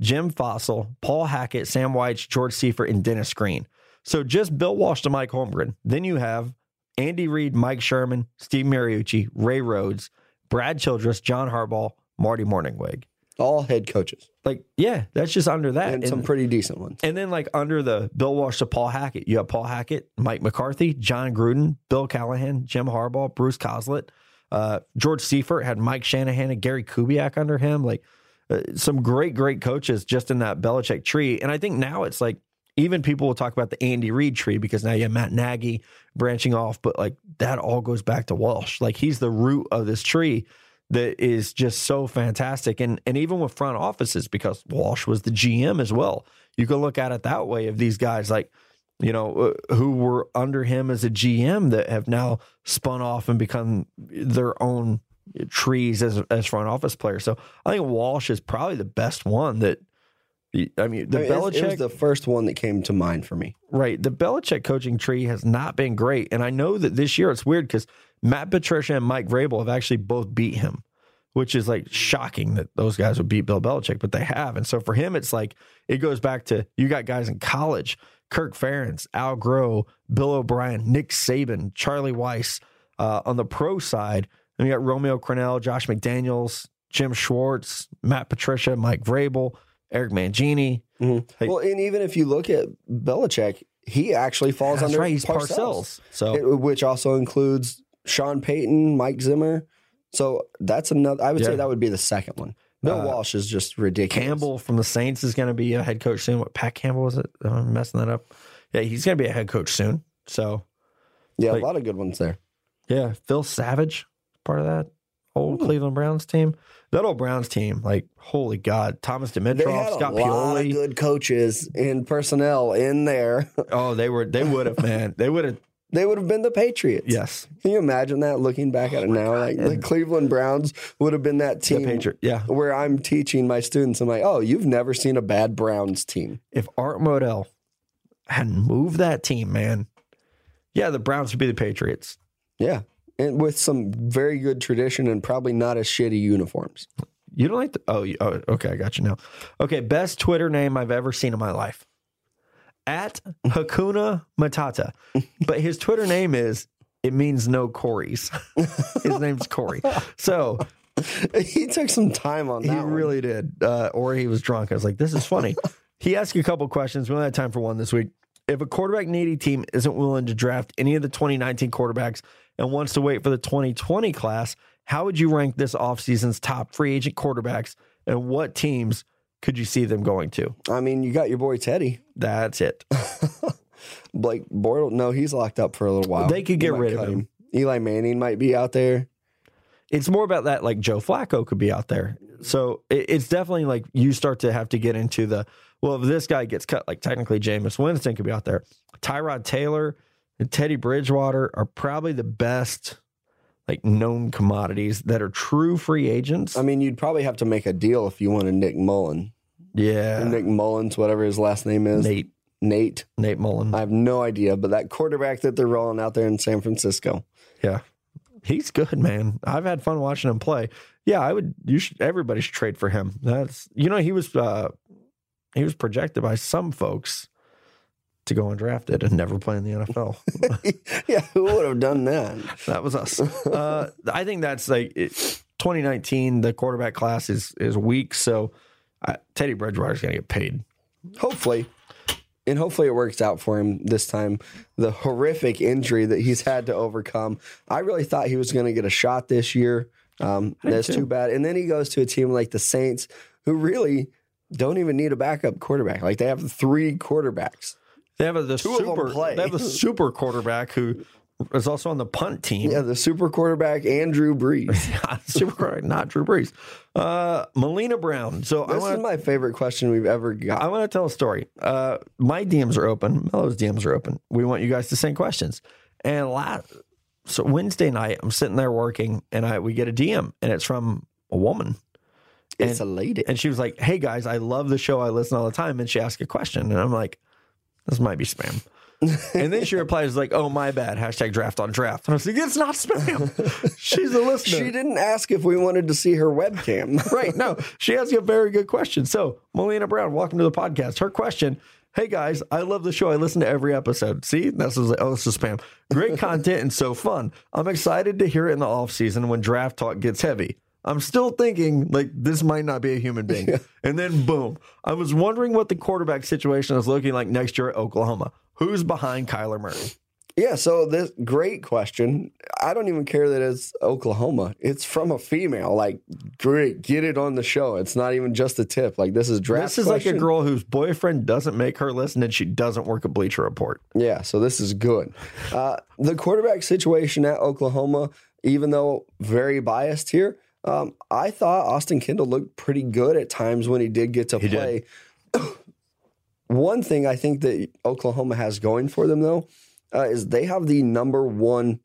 Jim Fassel, Paul Hackett, Sam Wyche, George Seifert, and Dennis Green. So just Bill Walsh to Mike Holmgren. Then you have Andy Reid, Mike Sherman, Steve Mariucci, Ray Rhodes, Brad Childress, John Harbaugh, Marty Mornhinweg. All head coaches Like, yeah, that's just under that. and some pretty decent ones. And then like under the Bill Walsh to Paul Hackett, you have Paul Hackett, Mike McCarthy, Jon Gruden, Bill Callahan, Jim Harbaugh, Bruce Coslet, uh, George Seifert had Mike Shanahan and Gary Kubiak under him. Like uh, some great, great coaches just in that Belichick tree. And I think now it's like even people will talk about the Andy Reid tree because now you have Matt Nagy branching off, but like that all goes back to Walsh. Like he's the root of this tree that is just so fantastic. And and even with front offices, because Walsh was the GM as well. You can look at it that way of these guys like, you know, uh, who were under him as a GM that have now spun off and become their own trees as as front office players. So I think Walsh is probably the best one that I mean, the I mean, Belichick was the first one that came to mind for me. Right. The Belichick coaching tree has not been great. And I know that this year it's weird because Matt Patricia and Mike Vrabel have actually both beat him, which is like shocking that those guys would beat Bill Belichick, but they have. And so for him, it's like it goes back to you got guys in college Kirk Ferentz, Al Groh, Bill O'Brien, Nick Saban, Charlie Weis. Uh, on the pro side, and you got Romeo Crennel, Josh McDaniels, Jim Schwartz, Matt Patricia, Mike Vrabel, Eric Mangini. Hey. Well, and even if you look at Belichick, he actually falls under right. Parcells, Parcells. So it- which also includes Sean Payton, Mike Zimmer. So that's another. I would Yeah. say that would be the second one. Bill Uh, Walsh is just ridiculous. Campbell from the Saints is going to be a head coach soon. What Pat Campbell was it? Am I messing that up? Yeah, he's going to be a head coach soon. So yeah, like- a lot of good ones there. yeah, Phil Savage part of that old Cleveland Browns team. That old Browns team, like holy God, Thomas They Dimitroff, had a Scott lot of Pioli. good coaches and personnel in there. Oh, they were they would have man, they would have they would have been the Patriots. yes, Can you imagine that? Looking back at it oh now, like the Cleveland Browns would have been that the team Patriot. Yeah, where I'm teaching my students. I'm like, oh, you've never seen a bad Browns team. if Art Modell hadn't moved that team, man, yeah, the Browns would be the Patriots. Yeah. And with some very good tradition and probably not as shitty uniforms. You don't like the oh, you, oh okay, I got you now. Okay, best Twitter name I've ever seen in my life. At Hakuna Matata. But his Twitter name is it means no Corey's. his name's Corey. So he took some time on that. he one. really did. Uh, or he was drunk. I was like, this is funny. he asked a couple questions. We only had time for one this week. If a quarterback needy team isn't willing to draft any of the 2019 quarterbacks and wants to wait for the 2020 class, how would you rank this offseason's top free agent quarterbacks and what teams could you see them going to? I mean, you got your boy Teddy. That's it. Blake Bortles. No, he's locked up for a little while. They could get rid of cut him. Eli Manning might be out there. It's more about that, like Joe Flacco could be out there. So it, it's definitely like you start to have to get into the well, if this guy gets cut, like technically Jameis Winston could be out there. Tyrod Taylor and Teddy Bridgewater are probably the best like known commodities that are true free agents. I mean, you'd probably have to make a deal if you wanted Nick Mullen. Yeah, Nick Mullens, whatever his last name is. Nate Nate. Nate Mullen. I have no idea, but that quarterback that they're rolling out there in San Francisco. Yeah. He's good, man. I've had fun watching him play. Yeah, I would you should everybody should trade for him. That's you know, he was uh he was projected by some folks to go undrafted and never play in the NFL. yeah, who would have done that? that was us. Uh I think that's like it, 2019 the quarterback class is is weak, so uh, Teddy Bridgewater's going to get paid. Hopefully. And hopefully it works out for him this time. The horrific injury that he's had to overcome. I really thought he was going to get a shot this year. Um, that's too. too bad. And then he goes to a team like the Saints, who really don't even need a backup quarterback. Like they have three quarterbacks. They have a, the Two of them super play. they have a super quarterback who is also on the punt team. Yeah, the super quarterback Andrew Brees. super quarterback, not Drew Brees. Uh, Melina Brown. So I This want is my favorite question we've ever got. I want to tell a story. Uh, my DMs are open. Mello's DMs are open. We want you guys to send questions. And last, so Wednesday night, I'm sitting there working, and I we get a DM, and it's from a woman, It's a lady. and she was like, "Hey guys, I love the show. I listen all the time." And she asked a question, and I'm like, this might be spam. And then she replies like, "Oh my bad." Hashtag draft on draft. And I was like, "It's not spam. She's a listener." She didn't ask if we wanted to see her webcam. right. No, she asked you a very good question. So, Melina Brown, welcome to the podcast. Her question Hey guys, I love the show. I listen to every episode. See, this is oh, this is spam. Great content and so fun. I'm excited to hear it in the off season when draft talk gets heavy. I'm still thinking like this might not be a human being. Yeah. And then boom. I was wondering what the quarterback situation is looking like next year at Oklahoma. Who's behind Kyler Murray? Yeah, so this great question. I don't even care that it's Oklahoma. It's from a female. Like, great, get it on the show. It's not even just a tip. Like, this is draft. This is question. like a girl whose boyfriend doesn't make her listen, and she doesn't work a Bleacher Report. Yeah, so this is good. Uh, the quarterback situation at Oklahoma, even though very biased here, um, I thought Austin Kendall looked pretty good at times when he did get to he play. One thing I think that Oklahoma has going for them, though uh, is they have the number one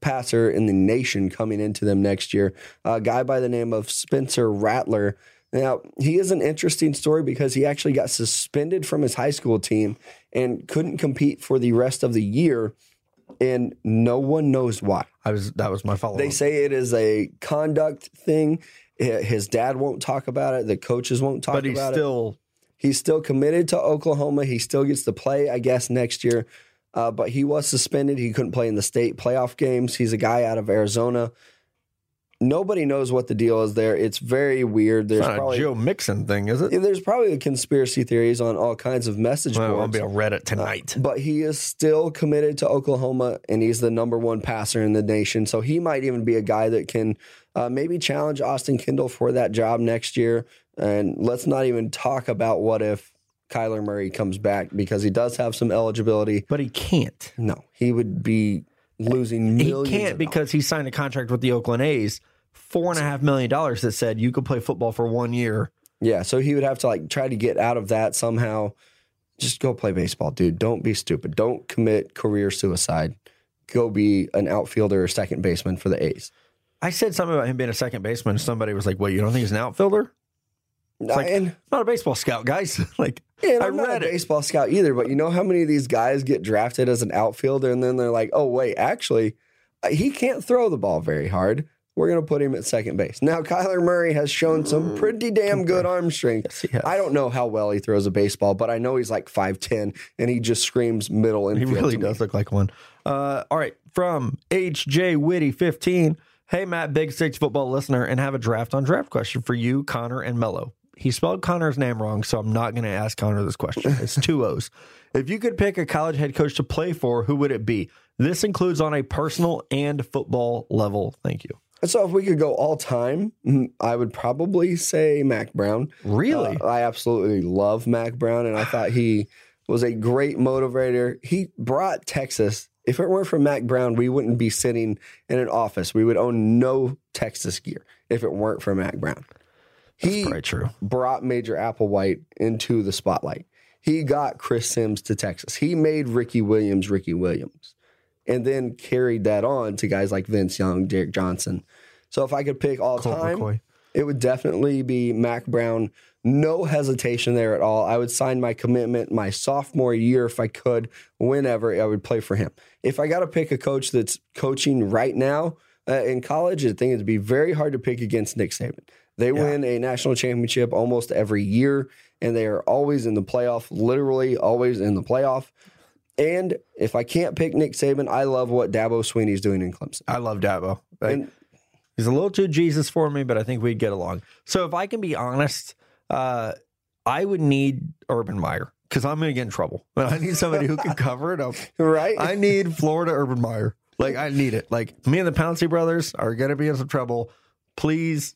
passer in the nation coming into them next year. A guy by the name of Spencer Rattler. Now, he is an interesting story because he actually got suspended from his high school team and couldn't compete for the rest of the year and no one knows why. I was that was my follow. Up. They say it is a conduct thing. His dad won't talk about it. The coaches won't talk about it. But he's still it. He's still committed to Oklahoma. He still gets to play, I guess, next year. Uh, but he was suspended. He couldn't play in the state playoff games. He's a guy out of Arizona. Nobody knows what the deal is there. It's very weird. There's not probably, a Joe Mixon thing, is it? There's probably conspiracy theories on all kinds of message well, boards. I'll be on Reddit tonight. Uh, but he is still committed to Oklahoma, and he's the number one passer in the nation. So he might even be a guy that can uh, maybe challenge Austin Kendall for that job next year. And let's not even talk about what if Kyler Murray comes back because he does have some eligibility. But he can't. No, he would be losing millions. He can't because he signed a contract with the Oakland A's, four and a half million dollars that said you could play football for one year. Yeah, so he would have to like try to get out of that somehow. Just go play baseball, dude. Don't be stupid. Don't commit career suicide. Go be an outfielder or second baseman for the A's. I said something about him being a second baseman. Somebody was like, "Wait, you don't think he's an outfielder?" It's like, and, not a baseball scout, guys. like, yeah, I'm not a baseball scout either, but you know how many of these guys get drafted as an outfielder and then they're like, oh, wait, actually, uh, he can't throw the ball very hard. We're going to put him at second base. Now, Kyler Murray has shown some pretty damn good arm strength. Yes, I don't know how well he throws a baseball, but I know he's like 5'10 and he just screams middle infield. He really does look like one. Uh, all right. From HJ Witty 15. Hey, Matt, Big Six football listener, and have a draft on draft question for you, Connor, and Mello he spelled Connor's name wrong, so I'm not going to ask Connor this question. It's two O's. If you could pick a college head coach to play for, who would it be? This includes on a personal and football level. Thank you. So if we could go all time, mm, I would probably say Mack Brown. Really? Uh, I absolutely love Mack Brown, and I thought he was a great motivator. He brought Texas. If it weren't for Mack Brown, we wouldn't be sitting in an office. We would own no Texas gear if it weren't for Mack Brown. He brought Major Applewhite into the spotlight. He got Chris Simms to Texas. He made Ricky Williams Ricky Williams, and then carried that on to guys like Vince Young, Derrick Johnson. So if I could pick all Colt time, McCoy. it would definitely be Mack Brown. No hesitation there at all. I would sign my commitment my sophomore year if I could, whenever I would play for him. If I got to pick a coach that's coaching right now uh, in college, I think it'd be very hard to pick against Nick Saban. They yeah. win a national championship almost every year, and they are always in the playoff, literally always in the playoff. And if I can't pick Nick Saban, I love what Dabo Swinney's doing in Clemson. I love Dabo. and, he's a little too Jesus for me, but I think we'd get along. So if I can be honest, uh, I would need Urban Meyer because I'm going to get in trouble. But I need somebody who can cover it up. right? I need Florida Urban Meyer. Like I need it. Like me and the Pouncey brothers are going to be in some trouble. Please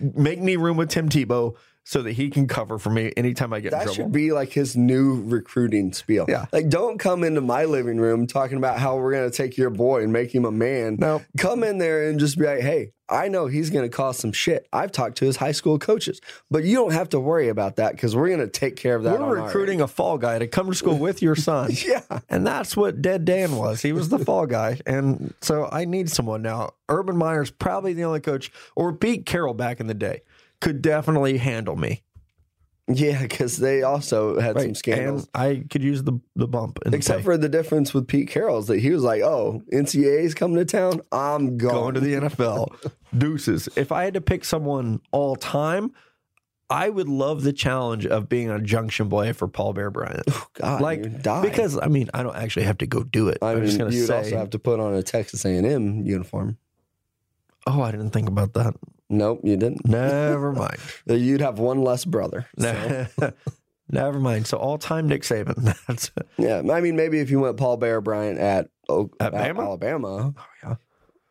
make me room with Tim Tebow so that he can cover for me anytime I get that in trouble. should be like his new recruiting spiel. Yeah. Like, don't come into my living room talking about how we're going to take your boy and make him a man. No. Come in there and just be like, hey, I know he's going to cause some shit. I've talked to his high school coaches, but you don't have to worry about that because we're going to take care of that. We're recruiting a fall guy to come to school with your son. yeah. And that's what Dead Dan was. He was the fall guy. And so I need someone now. Urban Meyer's probably the only coach, or Pete Carroll back in the day could definitely handle me. Yeah, because they also had some scandals. And I could use the the bump. In Except the for the difference with Pete Carroll's that he was like, "Oh, NCAA's coming to town. I'm going, going to the NFL. Deuces. If I had to pick someone all time, I would love the challenge of being a junction boy for Paul Bear Bryant. Oh, God, like because I mean I don't actually have to go do it. I I'm mean, just gonna you'd say. also have to put on a Texas A&M uniform. Oh, I didn't think about that. Nope, you didn't. Never mind. You'd have one less brother. so. Never mind. So all time Nick Saban. That's Yeah, I mean, maybe if you went Paul Bear Bryant at, O- At at Alabama, oh, yeah.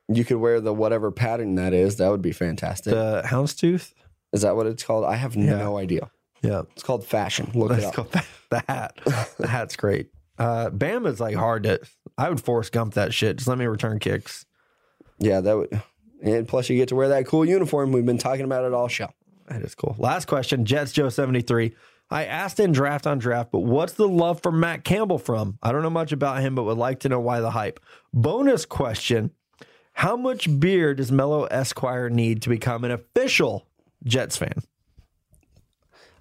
you could wear the whatever pattern that is. That would be fantastic. the houndstooth. is that what it's called? I have Yeah. no idea. Yeah, It's called fashion. Look it let's up. go back. The hat. The hat's great. Uh, Bama's like hard to. I would Forrest Gump that shit. Just let me return kicks. Yeah, that would. And plus, you get to wear that cool uniform. We've been talking about it all show. That is cool. Last question, Jets Joe seventy three. I asked in draft on draft, but what's the love for Matt Campbell from? I don't know much about him, but would like to know why the hype. Bonus question: How much beer does Mello Esquire need to become an official Jets fan?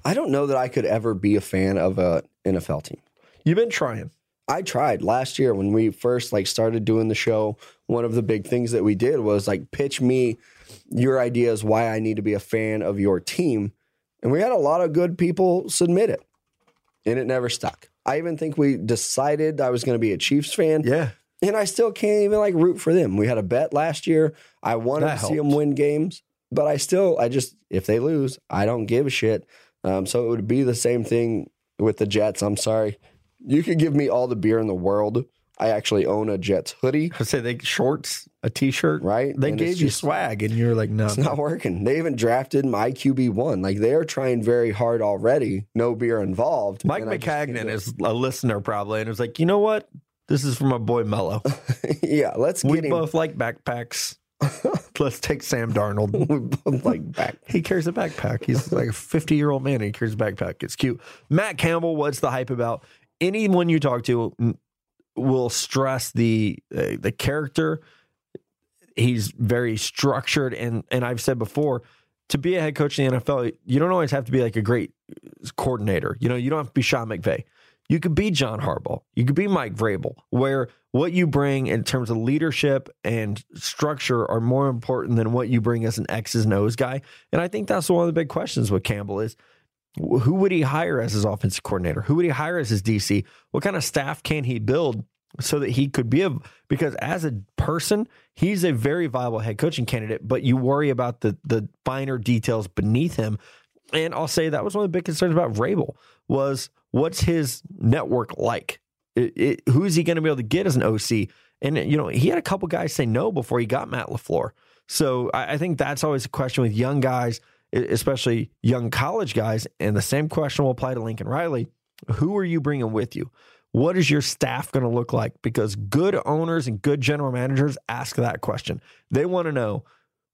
I don't know that I could ever be a fan of a NFL team. You've been trying. I tried last year when we first like started doing the show. One of the big things that we did was like pitch me your ideas why I need to be a fan of your team, and we had a lot of good people submit it, and it never stuck. I even think we decided I was going to be a Chiefs fan, Yeah. and I still can't even like root for them. We had a bet last year. I wanted That to see them win games, but I still, I just if they lose, I don't give a shit. Um, so it would be the same thing with the Jets. I'm sorry. You could give me all the beer in the world. I actually own a Jets hoodie. I say they shorts, a t-shirt, Right. They And gave it's you just- swag, and you're like, no, It's not working. They even drafted my QB one. Like they are trying very hard already. No beer involved. Mike And I McCagnon do a listener probably, and was like, you know what? This is for my boy Mello. yeah, let's we get him. We both like backpacks. Let's take Sam Darnold. we both like back. He carries a backpack. He's like a 50 year old man. And he carries a backpack. It's cute. Matt Campbell, what's the hype about? Anyone you talk to will stress the uh, the character. He's very structured, and and I've said before, to be a head coach in the NFL, you don't always have to be like a great coordinator. You know, you don't have to be Sean McVay. You could be John Harbaugh. You could be Mike Vrabel, where what you bring in terms of leadership and structure are more important than what you bring as an X's and O's guy. And I think that's one of the big questions with Campbell is who would he hire as his offensive coordinator? Who would he hire as his DC? What kind of staff can he build so that he could be a because as a person, he's a very viable head coaching candidate, but you worry about the the finer details beneath him. And I'll say that was one of the big concerns about Vrabel was what's his network like? It, it, who is he going to be able to get as an OC? And you know, he had a couple guys say no before he got Matt Lafleur. So I, I think that's always a question with young guys, especially young college guys. And the same question will apply to Lincoln Riley. Who are you bringing with you? What is your staff going to look like? Because good owners and good general managers ask that question. They want to know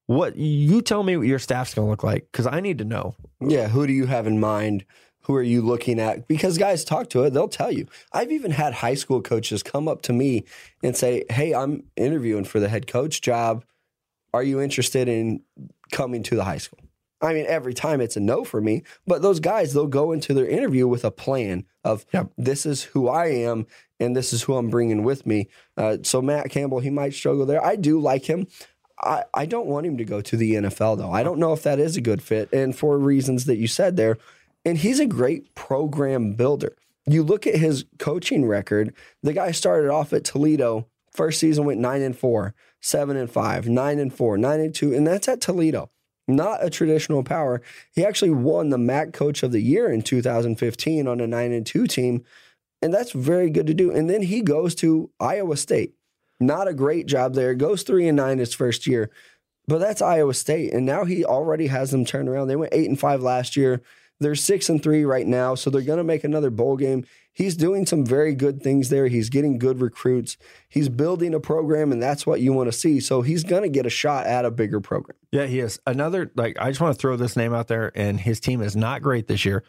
what you tell me what your staff's going to look like because I need to know. Yeah, who do you have in mind? Who are you looking at? Because guys talk to it, they'll tell you. I've even had high school coaches come up to me and say, Hey, I'm interviewing for the head coach job. Are you interested in coming to the high school? I mean, every time it's a no for me, but those guys, they'll go into their interview with a plan of Yep. this is who I am and this is who I'm bringing with me. Uh, so, Matt Campbell, he might struggle there. I do like him. I, I don't want him to go to the NFL, though. I don't know if that is a good fit. And for reasons that you said there, and he's a great program builder. You look at his coaching record, the guy started off at Toledo. First season went nine and four, seven and five, nine and four, nine and two, and that's at Toledo. Not a traditional power. He actually won the MAC Coach of the Year in 2015 on a nine and two team, and that's very good to do. And then he goes to Iowa State. Not a great job there. Goes three and nine his first year, but that's Iowa State, and now he already has them turned around. They went eight and five last year. They're six and three right now, so they're going to make another bowl game. He's doing some very good things there. He's getting good recruits. He's building a program, and that's what you want to see. So he's going to get a shot at a bigger program. Yeah, he is. Another, like, I just want to throw this name out there, and his team is not great this year.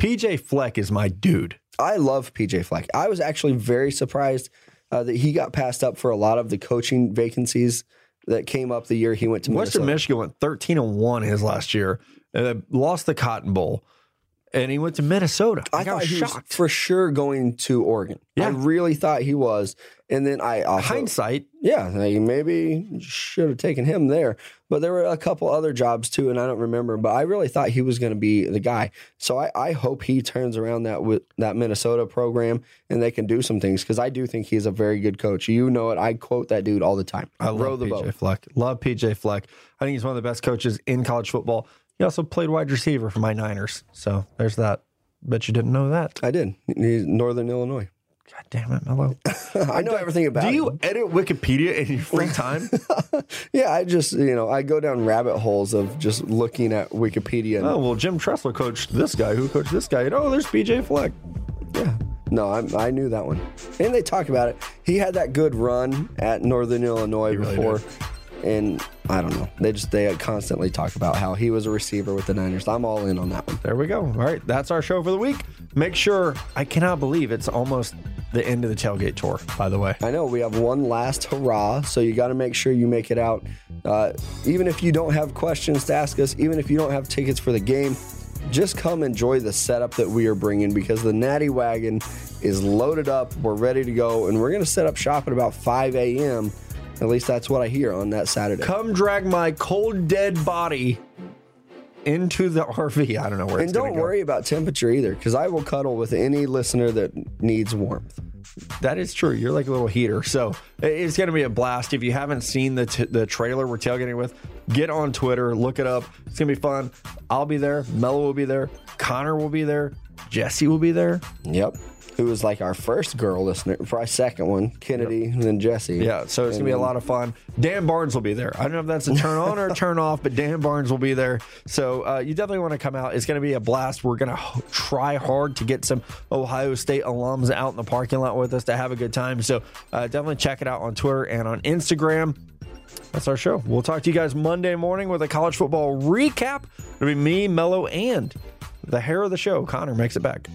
PJ Fleck is my dude. I love PJ Fleck. I was actually very surprised uh, that he got passed up for a lot of the coaching vacancies that came up the year he went to Western Minnesota. Michigan went 13 and 1 his last year, uh, lost the Cotton Bowl. And he went to Minnesota. I, I got thought he was shocked. for sure going to Oregon. Yeah. I really thought he was. And then I also, Hindsight, yeah, like maybe should have taken him there. But there were a couple other jobs too, and I don't remember. But I really thought he was going to be the guy. So I, I hope he turns around that with that Minnesota program and they can do some things because I do think he's a very good coach. You know it. I quote that dude all the time. I Row love the PJ boat. Fleck. Love PJ Fleck. I think he's one of the best coaches in college football. He also played wide receiver for my Niners. So there's that. Bet you didn't know that. I did. He's Northern Illinois. God damn it, Mello. I know everything about. It. Do you him. edit Wikipedia in your free time? Yeah, I just you know I go down rabbit holes of just looking at Wikipedia. And, oh, well, Jim Tressel coached this guy. Who coached this guy? And, oh, there's PJ Fleck. Yeah. No, I, I knew that one. And they talk about it. He had that good run at Northern Illinois really before. And I don't know. They just they constantly talk about how he was a receiver with the Niners. I'm all in on that one. There we go. All right, that's our show for the week. Make sure, I cannot believe it's almost the end of the tailgate tour, by the way. I know we have one last hurrah, so you got to make sure you make it out. Uh, even if you don't have questions to ask us, even if you don't have tickets for the game, just come enjoy the setup that we are bringing because the Natty Wagon is loaded up. We're ready to go, and we're going to set up shop at about 5 a.m. At least that's what I hear on that Saturday. Come drag my cold, dead body into the RV. I don't know where and don't go. worry about temperature either because I will cuddle with any listener that needs warmth. That is true. You're like a little heater. So it's going to be a blast. If you haven't seen the, t- the trailer we're tailgating with, get on Twitter, look it up. It's going to be fun. I'll be there. Mello will be there. Connor will be there. Jesse will be there. Yep. Who was like our first girl listener, probably second one, Kennedy, and then Jesse. Yeah, so it's gonna be a lot of fun. Dan Barnes will be there. I don't know if that's a turn on or a turn off, but Dan Barnes will be there. So uh, you definitely want to come out. It's gonna be a blast. We're gonna try hard to get some Ohio State alums out in the parking lot with us to have a good time. So uh, definitely check it out on Twitter and on Instagram. That's our show. We'll talk to you guys Monday morning with a college football recap. It'll be me, Mello, and the hair of the show. Connor makes it back.